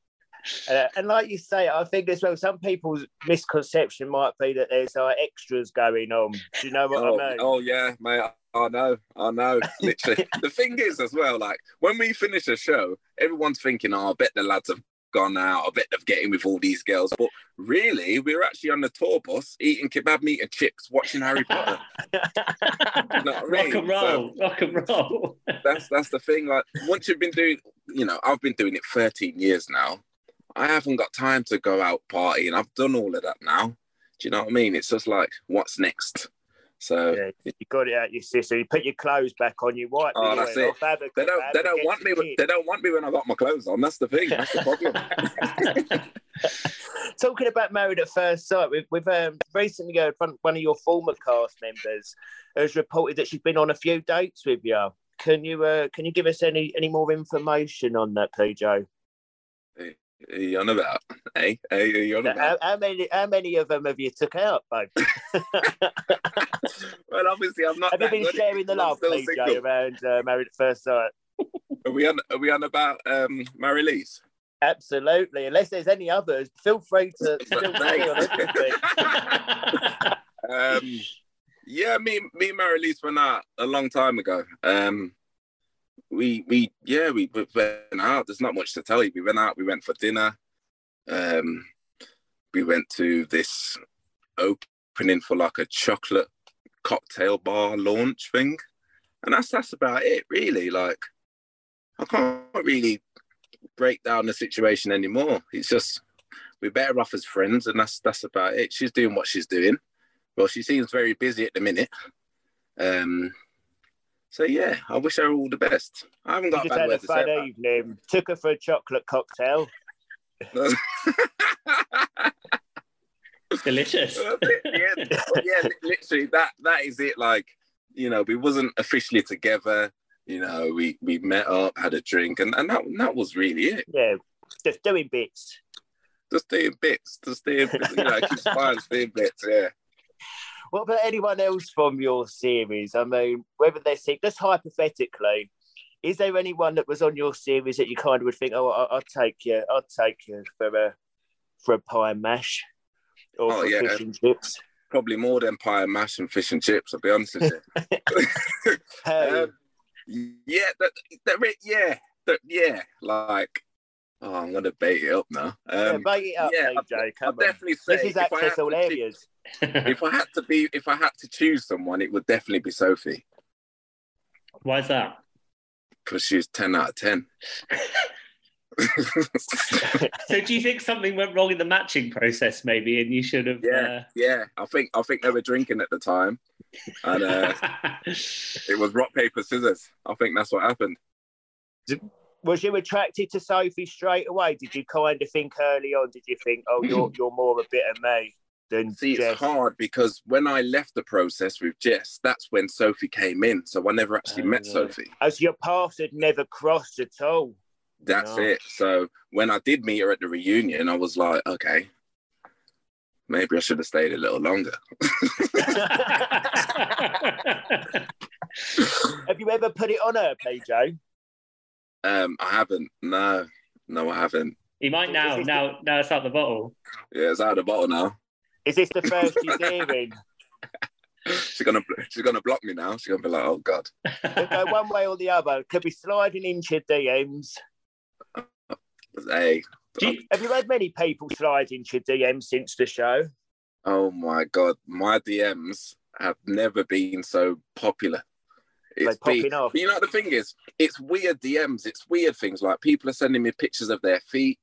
Uh, and like you say, I think as well, some people's misconception might be that there's uh, extras going on. Do you know what oh, I mean? Oh yeah, mate. I know, I know. Literally, the thing is as well, like when we finish a show, everyone's thinking, "Oh, I bet the lads have gone out. I bet they've getting with all these girls." But really, we are actually on the tour bus eating kebab meat and chips, watching Harry Potter. you know rock mean? and roll, so, rock and roll. that's that's the thing. Like once you've been doing, you know, I've been doing it 13 years now. I haven't got time to go out partying. I've done all of that now. Do you know what I mean? It's just like, what's next? So yeah, you got it out your sister. You put your clothes back on. You wipe. Oh, that's it. They don't. They don't want me. When, they don't want me when I got my clothes on. That's the thing. That's the problem. Talking about married at first sight, we've, we've um, recently heard one, one of your former cast members has reported that she's been on a few dates with you. can you uh, can you give us any any more information on that, PJ? Are you on about? Hey, hey, are you on about? How, how many how many of them have you took out, babe? well, obviously, I'm not. have you been good. sharing the love, still PJ, single. around uh, Married at First Sight? Are we on? Are we on about um, Marilyse? Absolutely. Unless there's any others, feel free to free on everything. um, yeah, me, me and Marilyse went out a long time ago. Um, we, we, yeah, we we went out. There's not much to tell you. We went out. We went for dinner. Um, we went to this opening for like a chocolate cocktail bar launch thing, and that's that's about it, really. Like, I can't really break down the situation anymore. It's just we're better off as friends, and that's that's about it. She's doing what she's doing. Well, she seems very busy at the minute. Um, so yeah, I wish her all the best. I haven't You got a just bad had a word to say. fun about evening. Took her for a chocolate cocktail. her. Delicious. It, yeah, But yeah, literally that that is it. Like, you know, we wasn't officially together. You know, we we met up, had a drink, and, and that that was really it. Yeah, just doing bits. Just doing bits, just doing, you know, keep smiling, doing bits. Yeah. What about anyone else from your series? I mean, whether they're sick, just hypothetically, is there anyone that was on your series that you kind of would think, oh, I- I'll take you, I'll take you for a for a pie and mash or Oh, for yeah. fish and chips? Probably more than pie and mash and fish and chips. I'll be honest with you. Um, yeah, that, that, yeah, that, yeah. Like, oh, I'm gonna bait it up now. yeah, Um, bait it up, yeah. I'll Come on. definitely say This is if I had access all areas. If I had to be, if I had to choose someone, it would definitely be Sophie Why is that? because she's ten out of ten. So do you think something went wrong in the matching process, maybe, and you should have? Yeah. yeah, I think I think they were drinking at the time, and uh, Uh... it was rock paper scissors. I think that's what happened. Was you attracted to Sophie straight away? Did you kind of think early on? Did you think, oh, you're you're more a bit of me than See, it's hard because when I left the process with Jess, that's when Sophie came in. So I never actually met Oh. Sophie. As your paths had never crossed at all. That's No. it. So when I did meet her at the reunion, I was like, okay, maybe I should have stayed a little longer. Have you ever put it on her, PJ? Um, I haven't. No, no, I haven't. he might now. Now, now it's out the bottle. Yeah, it's out of the bottle now. Is this the first she's hearing? She's gonna, she's gonna block me now. She's gonna be like, oh god. We'll go one way or the other. Could be sliding into your DMs. Hey, you- Have you had many people slide into your DMs since the show? oh my god, my DMs have never been so popular. Like It's popping off. you know what the thing is? It's weird DMs. It's weird things like people are sending me pictures of their feet,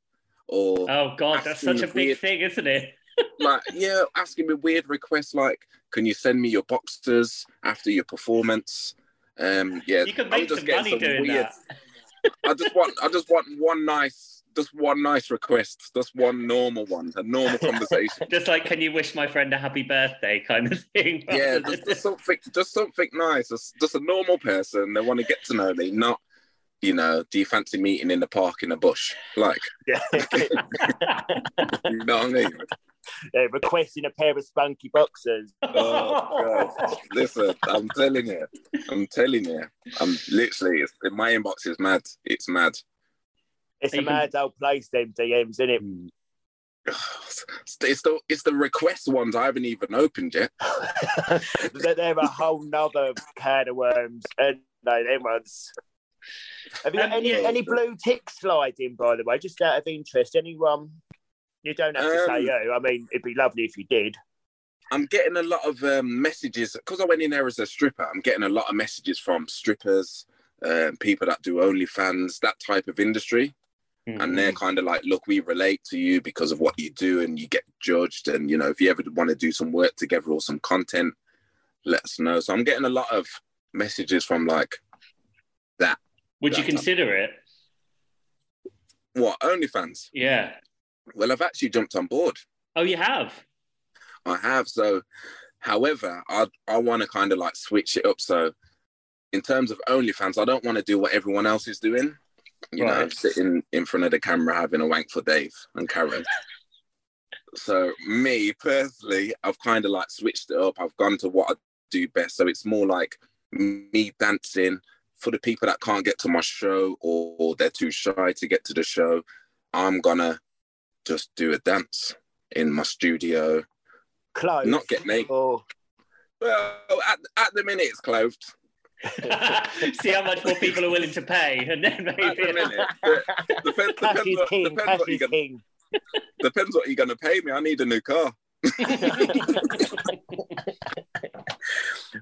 or Oh God, that's such a big weird- thing, isn't it? Like yeah, asking me weird requests like, can you send me your boxers after your performance? Um, yeah, You can make some money some doing weird. that. I just want, I just want one nice, just one nice request, just one normal one, a normal conversation. Just like, can you wish my friend a happy birthday, kind of thing. yeah, just, just something, just something nice. Just, just a normal person. They want to get to know me, not, you know, do you fancy meeting in the park in a bush? Like, Yeah. you know what I mean? They're requesting a pair of spunky boxers. Oh god! Listen, I'm telling you, I'm telling you, I'm literally. It's, my inbox is mad. It's mad. It's a mad old place, them DMs, isn't it? It's the, it's the it's the request ones I haven't even opened yet. They're they're a whole nother can of worms. And no, them ones. Have you got Um, any, yeah. any blue tick sliding, by the way? Just out of interest, anyone? You don't have to say Um, who. I mean, it'd be lovely if you did. I'm getting a lot of um, messages because I went in there as a stripper. I'm getting a lot of messages from strippers, um, people that do OnlyFans, that type of industry. and they're kind of like, look, we relate to you because of what you do, and you get judged. And you know, if you ever want to do some work together or some content, let us know. So I'm getting a lot of messages from like, that. Would you that- consider it? what OnlyFans? Yeah. Well, I've actually jumped on board. Oh, you have. I have. So, however, I I want to kind of like switch it up. So in terms of OnlyFans, I don't want to do what everyone else is doing. You right. know, sitting in front of the camera having a wank for Dave and Karen. so me personally, I've kind of like switched it up. I've gone to what I do best. So it's more like me dancing for the people that can't get to my show or, or they're too shy to get to the show. I'm gonna just do a dance in my studio. Clothed. Not get naked. Or... Well, at, at the minute it's clothed. See how much more people are willing to pay, and then maybe. At the minute, depends, depends, what, king, depends, what you're gonna, depends what you're going to pay me. I need a new car.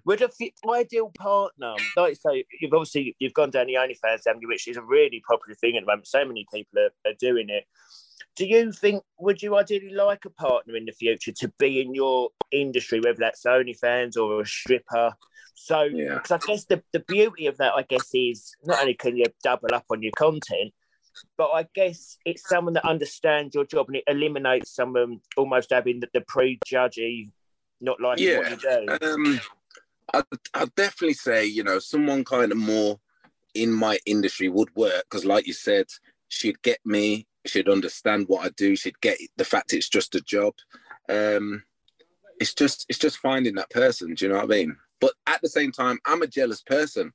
Would a ideal partner, like you say, you've obviously you've gone down the OnlyFans avenue, which is a really popular thing at the moment. So many people are, are doing it. Do you think would you ideally like a partner in the future to be in your industry, whether that's OnlyFans or a stripper? So, because yeah. I guess the, the beauty of that, I guess, is not only can you double up on your content, but I guess it's someone that understands your job and it eliminates someone almost having the, the prejudgy, not liking yeah. what you do. Um, I'd, I'd definitely say, you know, someone kind of more in my industry would work because, like you said, she'd get me, she'd understand what I do, she'd get the fact it's just a job. Um, it's just it's just finding that person. Do you know what I mean? But at the same time, I'm a jealous person.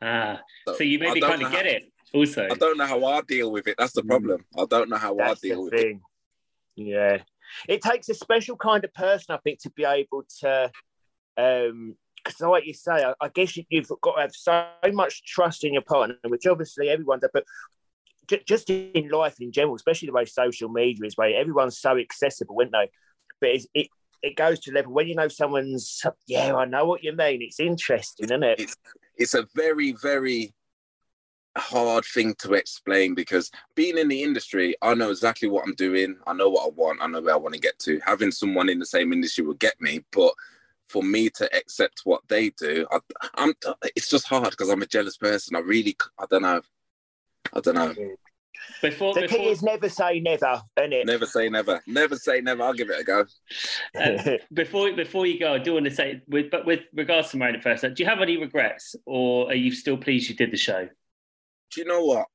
Ah, so, so you maybe kind of get it also. I don't know how I deal with it. That's the mm. problem. I don't know how That's I deal with thing. it. Yeah. It takes a special kind of person, I think, to be able to um because like you say, I, I, guess you've got to have so much trust in your partner, which obviously everyone does, but just in life in general, especially the way social media is, where everyone's so accessible, isn't they? But it it goes to level when you know someone's, yeah, I know what you mean. It's interesting, isn't it? It's, it's a very, very hard thing to explain because being in the industry, I know exactly what I'm doing. I know what I want. I know where I want to get to. Having someone in the same industry will get me, but for me to accept what they do, I, am It's just hard because I'm a jealous person. I really, I don't know. I don't know. Before, the before... key is never say never, isn't it? Never say never. Never say never. I'll give it a go. Um, before before you go, I do want to say, with, but with regards to Married First, do you have any regrets, or are you still pleased you did the show? do you know what?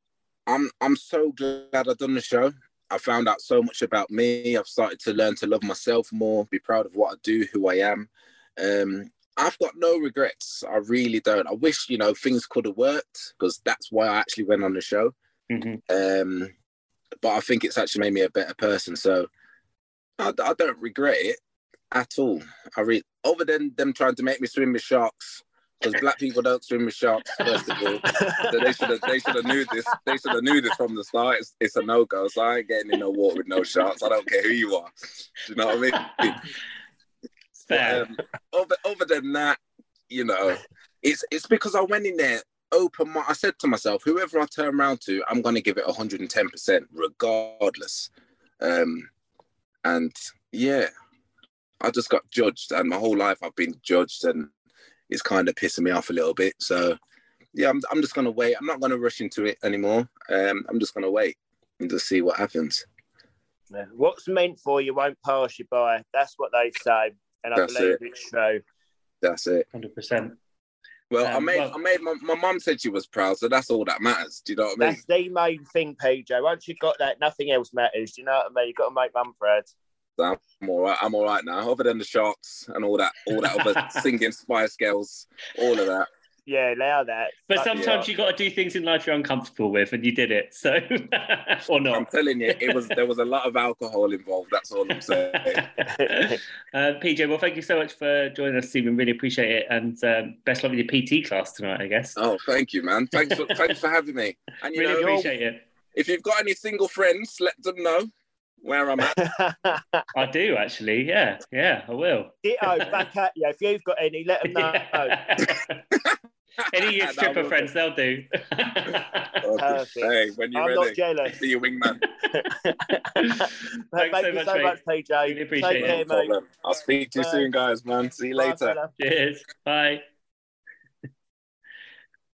I'm I'm so glad I've done the show. I found out so much about me. I've started to learn to love myself more, be proud of what I do, who I am. Um, I've got no regrets. I really don't. I wish you know things could have worked because that's why I actually went on the show. Mm-hmm. Um, but I think it's actually made me a better person. So I, I don't regret it at all. I read other than them trying to make me swim with sharks because black people don't swim with sharks. First of all, so they should have they should have knew this. They should have knew this from the start. It's, it's a no go. So I ain't getting in no water with no sharks. I don't care who you are. Do you know what I mean? But, um, other, other than that, you know, it's it's because I went in there open. My, I said to myself, whoever I turn around to, I'm going to give it 110 percent, regardless. Um, and yeah, I just got judged, and my whole life I've been judged, and it's kind of pissing me off a little bit. So yeah, I'm, I'm just gonna wait. I'm not gonna rush into it anymore. Um, I'm just gonna wait and just see what happens. What's meant for you won't pass you by. That's what they say, and I That's believe it. it's true. That's it. Hundred percent. Well, um, I made, well, I made my, my mum said she was proud, so that's all that matters. Do you know what I mean? That's the main thing, PJ. Once you've got that, nothing else matters. Do you know what I mean? You've got to make mum proud. I'm all right. I'm all right now. Other than the sharks and all that, all that other singing Spice Girls, all of that. Yeah, allow that. But sometimes you got to do things in life you're uncomfortable with, and you did it. So, or not? I'm telling you, it was there was a lot of alcohol involved. That's all I'm saying. uh, PJ, well, thank you so much for joining us, Stephen. Really appreciate it, and um, best luck with your PT class tonight. I guess. Oh, thank you, man. Thanks for thanks for having me. And you really know, appreciate it. If you've got any single friends, let them know where I'm at. I do actually. Yeah, yeah, I will. Ditto, back at you. If you've got any, let them know. Any of your stripper friends, they'll do. Perfect. Hey, when you're I'm ready, not jealous. be your wingman. Thanks Thank so you much, so mate. much, PJ. Really appreciate Take it. Care, mate. I'll speak to you Bye. soon, guys, man. See you Bye, later. Fella. Cheers. Bye.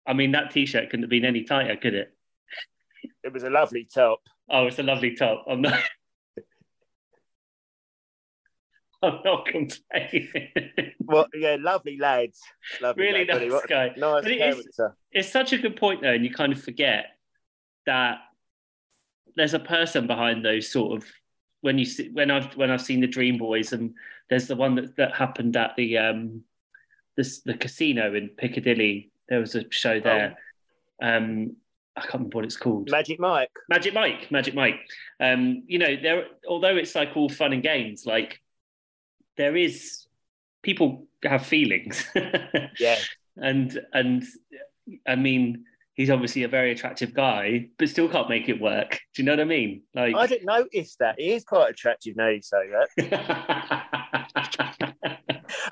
I mean, that t-shirt couldn't have been any tighter, could it? It was a lovely top. Oh, it's a lovely top. I'm not. I'm not complaining. well, yeah, lovely lads. Lovely really lad, nice a guy. Nice But it is-. It's such a good point though, and you kind of forget that there's a person behind those sort of when you see when I've when I've seen the Dream Boys and there's the one that, that happened at the um this the casino in Piccadilly. There was a show there. Um I can't remember what it's called. Magic Mike. Magic Mike, Magic Mike. Um, you know, there although it's like all fun and games, like there is people have feelings. Yeah. And and I mean, he's obviously a very attractive guy, but still can't make it work. Do you know what I mean? Like I didn't notice that. He is quite attractive now you say that.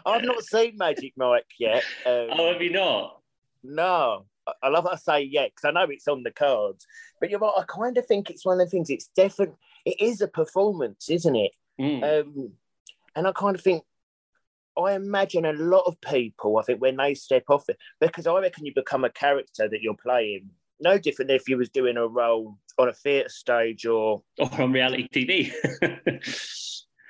I've not seen Magic Mike yet. Um, Oh, have you not? No. I- love how I say yeah, because I know it's on the cards. But you're right, I kind of think it's one of the things, it's definitely, it is a performance, isn't it? Mm. Um, and I kind of think, I imagine a lot of people, I think, when they step off it, because I reckon you become a character that you're playing. No different than if you was doing a role on a theatre stage or or on reality TV.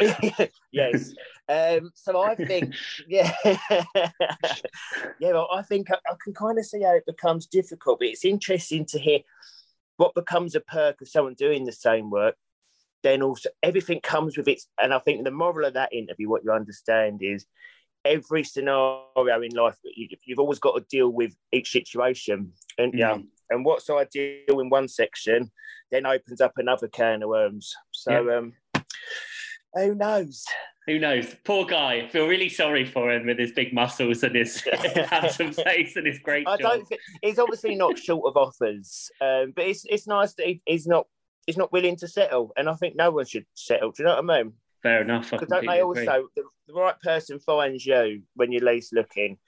yes. Um, so I think, yeah, yeah. Well, I think I, I can kind of see how it becomes difficult, but it's interesting to hear what becomes a perk of someone doing the same work. Then also everything comes with its, and I think the moral of that interview, what you understand is every scenario in life, you, you've always got to deal with each situation, and yeah, Mm. and what's ideal in one section then opens up another can of worms. So, um, who knows? Who knows? Poor guy. I feel really sorry for him with his big muscles and his handsome face and his great I job. don't think he's obviously not short of offers, um, but it's it's nice that he, he's not he's not willing to settle, and I think no one should settle. Do you know what I mean? Fair enough. Because don't they agree. also the, the right person finds you when you're least looking?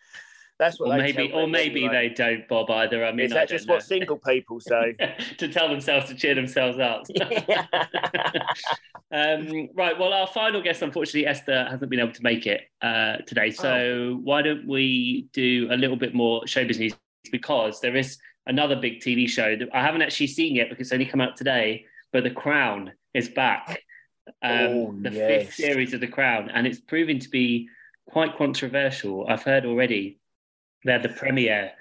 That's what or maybe, or maybe anyway. they don't, Bob. Either. I mean, Is that just know. what single people say? to tell themselves to cheer themselves up. um, right. Well, our final guest, unfortunately, Esther hasn't been able to make it uh, today. So Oh. why don't we do a little bit more showbiz news? Because there is another big TV show that I haven't actually seen yet because it's only come out today. But The Crown is back. Um, Oh, the yes. fifth series of The Crown, and it's proving to be quite controversial. I've heard already. They had the premiere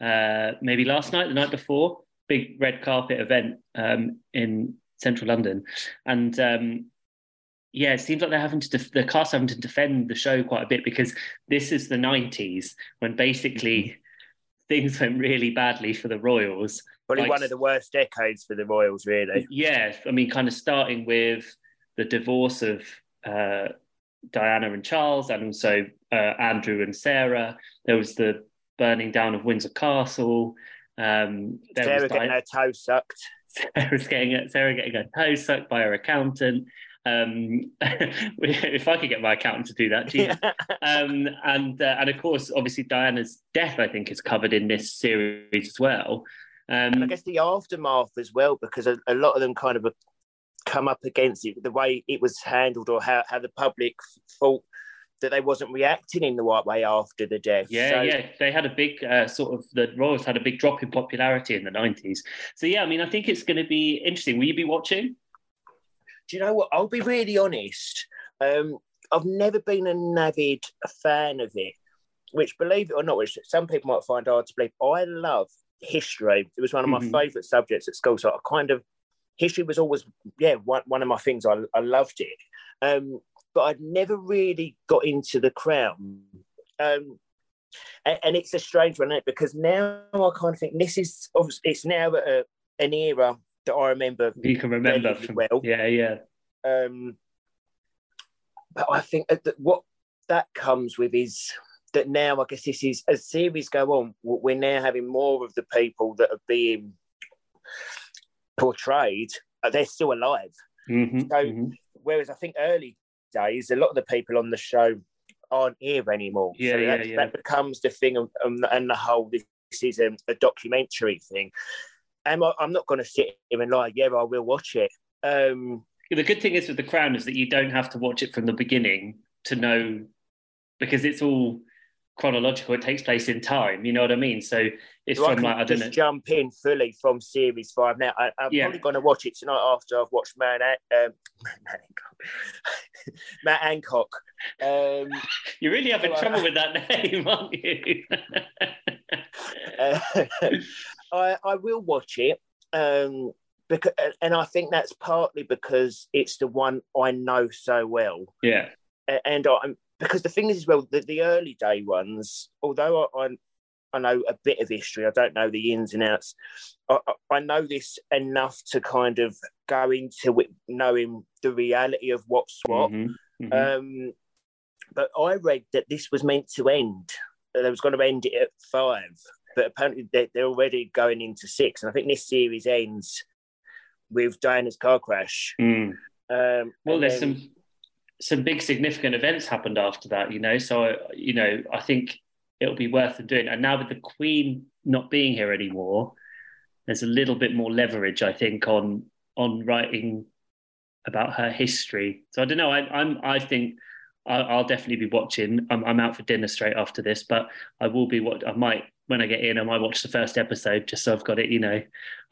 uh, maybe last night, the night before, big red carpet event um, in central London, and um, yeah, it seems like they're having to def- the cast having to defend the show quite a bit because this is the '90s when basically things went really badly for the royals. Probably Like- one of the worst decades for the Royals, really. Yeah, I mean, kind of starting with the divorce of uh, Diana and Charles, and also uh, Andrew and Sarah. There was the burning down of Windsor Castle. Um, there Sarah was getting Di- her toe sucked. Sarah's getting Sarah getting her toe sucked by her accountant. Um, if I could get my accountant to do that, Jesus. um, and uh, and of course, obviously Diana's death, I think, is covered in this series as well. and I Um, guess the aftermath as well, because a, a lot of them kind of come up against it, the way it was handled or how, how the public thought that they wasn't reacting in the right way after the death. Yeah, So- yeah, they had a big uh, sort of the Royals had a big drop in popularity in the nineties. So yeah, I mean, I think it's going to be interesting. Will you be watching? Do you know what? I'll be really honest. Um, I've never been an avid fan of it, which, believe it or not, which some people might find hard to believe. I love history. It was one of my Mhm. favourite subjects at school. So I kind of history was always yeah one, one of my things. I, I loved it, um, but I'd never really got into the Crown. Um, and, and it's a strange one isn't it? because now I kind of think this is obviously it's now a, an era that I remember You can remember from well. yeah, yeah, um, but I think that what that comes with is that now I guess this is as series go on, we're now having more of the people that are being portrayed. uh, They're still alive, Mhm, So- mhm. whereas I think early days, a lot of the people on the show aren't here anymore. Yeah, so yeah, that, yeah. that becomes the thing, of, um, and the whole this is a, a documentary thing. And I, I'm not going to sit here and lie. Yeah, I will watch it. Um, The good thing is with the Crown is that you don't have to watch it from the beginning to know because it's all chronological. It takes place in time. You know what I mean? So It's So I from can like I don't just know. jump in fully from series five now. I, I'm Yeah. probably going to watch it tonight after I've watched Man, um, Matt Hancock. Matt Hancock. Um, You're really having Well, trouble with that name, aren't you? uh, I, I will watch it um, because, and I think that's partly because it's the one I know so well. yeah. And I'm because the thing is as well that the early day ones, although I, I I know a bit of history, I don't know the ins and outs. I, I- I know this enough to kind of go into it knowing the reality of what's what. Mhm, mhm. Um, but I read that this was meant to end. that They was going to end it at five, but apparently they're, they're already going into six. And I think this series ends with Diana's car crash. Mm. Um, Well, there's then- some some big significant events happened after that, you know. So you know, I think it'll be worth them doing. And now with the Queen not being here anymore, there's a little bit more leverage, I think, on on writing about her history. So I don't know. I, I'm I think I, I'll definitely be watching. I'm, I'm out for dinner straight after this, but I will be what I might when I get in. I might watch the first episode just so I've got it. You know,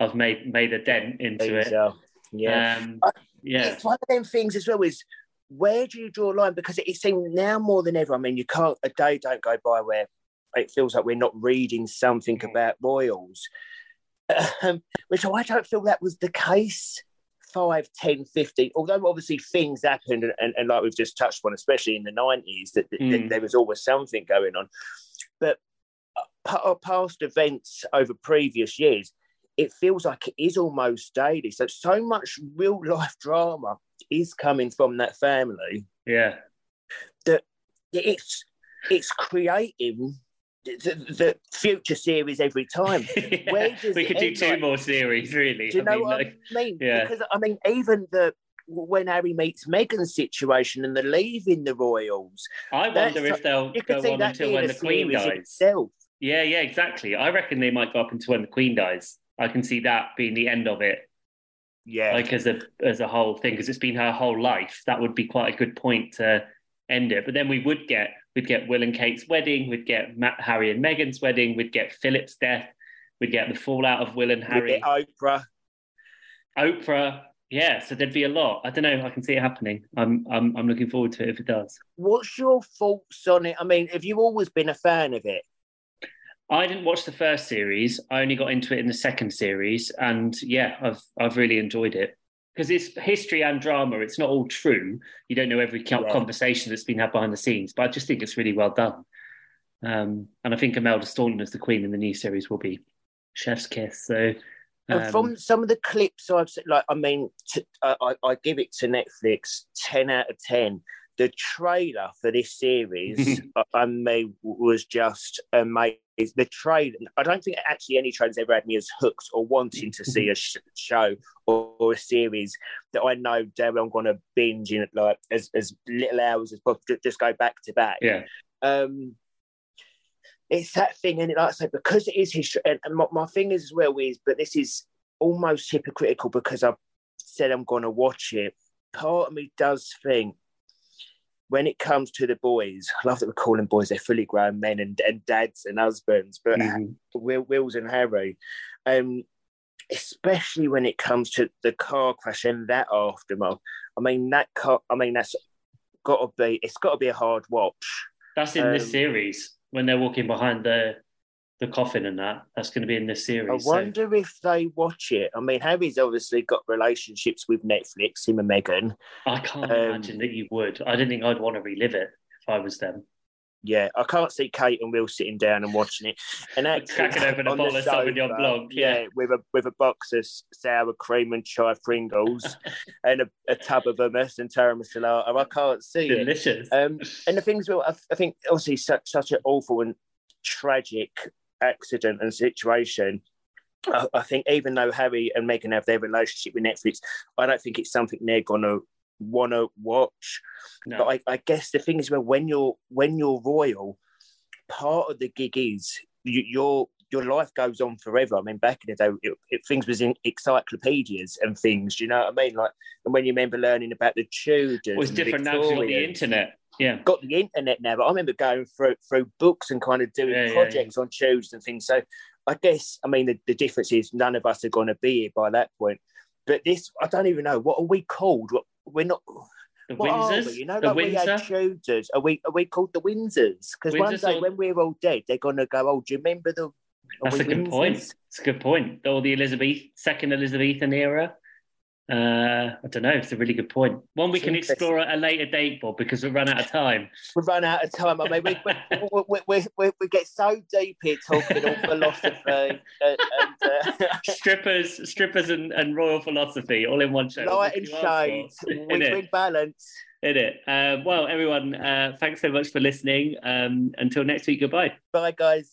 I've made made a dent into it. So, yeah. Um, yeah. It's one of them things as well is where do you draw a line? Because it seems now more than ever, I mean, you can't, a day don't go by where it feels like we're not reading something about royals, um, which I don't feel that was the case 5, 10, 15. Although obviously things happened, and, and, and like we've just touched on, especially in the 90s, that, that- that Mm. there was always something going on. But pa- our Uh, past events over previous years, it feels like it is almost daily. So so much real life drama is coming from that family Yeah. that it's it's creating the, the, future series every time. Where does we could do two like- more series, really. Do you I know mean, what like, I mean? yeah. Because I mean, even the when Harry meets Meghan's situation and the leaving the royals, I wonder if they'll go on until when the Queen dies. itself. Yeah, yeah, exactly. I reckon they might go up until when the Queen dies. I can see that being the end of it, Yeah, like as a as a whole thing, because it's been her whole life. That would be quite a good point to end it. But then we would get we'd get Will and Kate's wedding, we'd get Matt, Harry and Meghan's wedding, we'd get Philip's death, we'd get the fallout of Will and Harry, Oprah. Oprah. Yeah, so there'd be a lot. I don't know. I can see it happening. I'm I'm I'm looking forward to it if it does. What's your thoughts on it? I mean, have you always been a fan of it? I didn't watch the first series. I only got into it in the second series, and yeah, I've I've really enjoyed it because it's history and drama. It's not all true. You don't know every Yeah. conversation that's been had behind the scenes, but I just think it's really well done. Um, and I think Imelda Staunton as the Queen in the new series will be chef's kiss. So And um, from some of the clips I've seen, like, I mean, t- I, I, I give it to Netflix 10 out of 10. The trailer for this series, I, I mean, was just amazing. The trailer, I don't think actually any trailer's ever had me as hooked or wanting to see a sh- show or, or a series that I know damn I'm going to binge in like as, as little hours as possible, just go back to back. Yeah, um it's that thing and like I say because it is history and, and my, my thing is as well is but this is almost hypocritical because I've said I'm going to watch it. Part of me does think when it comes to the boys I love that we're calling boys they're fully grown men and, and dads and husbands but Mhm. Wills and Harry um especially when it comes to the car crash and that aftermath I mean that car I mean that's got to be it's got to be a hard watch that's in this Um, series when they're walking behind the the coffin and that. That's going to be in this series. I so- wonder if they watch it. I mean, Harry's obviously got relationships with Netflix, him and Meghan. I can't Um, imagine that you would. I don't think I'd want to relive it if I was them. Yeah, I can't see Kate and Will sitting down and watching it. And actually, cracking open a bottle of Sauvignon Blanc, yeah. with a with a box of sour cream and chive Pringles and a, a tub of hummus and tiramisu latte. I can't see it. Delicious. Um, and the things, well, I, I think obviously such such an awful and tragic accident and situation. I, I think even though Harry and Meghan have their relationship with Netflix, I don't think it's something they're gonna want to watch. no. But I, I guess the thing is, well, when you're when you're royal, part of the gig is you, your your life goes on forever. I mean, back in the day, it, it, things was in encyclopedias and things. Do you know what I mean? Like, and when you remember learning about the Tudors, Well, it's and different now because the internet. Yeah. got the internet now, but I remember going through through books and kind of doing Yeah, yeah, projects on Tudors and things. So I guess, I mean, the, the difference is none of us are going to be here by that point. But this, I don't even know. What are we called? What, we're not. The what are Windsors? we? You know, like we had? Tudors. Are we? Are we called the Windsors? Because one day when we're all dead, they're going to go. Oh, do you remember the? are That's a good point. Windsors?" It's a good point. Or the Elizabeth, second Elizabethan era. Uh, I don't know. It's a really good point. One we can explore at a later date, Bob, because we've run out of time. We've run out of time. I mean, we, we, we, we, we, get so deep here talking all philosophy and, and uh, strippers, strippers, and, and royal philosophy all in one show. light and can you ask shades. We bring balance. In it. Uh, well, everyone, uh, thanks so much for listening. Um, until next week, goodbye. Bye, guys.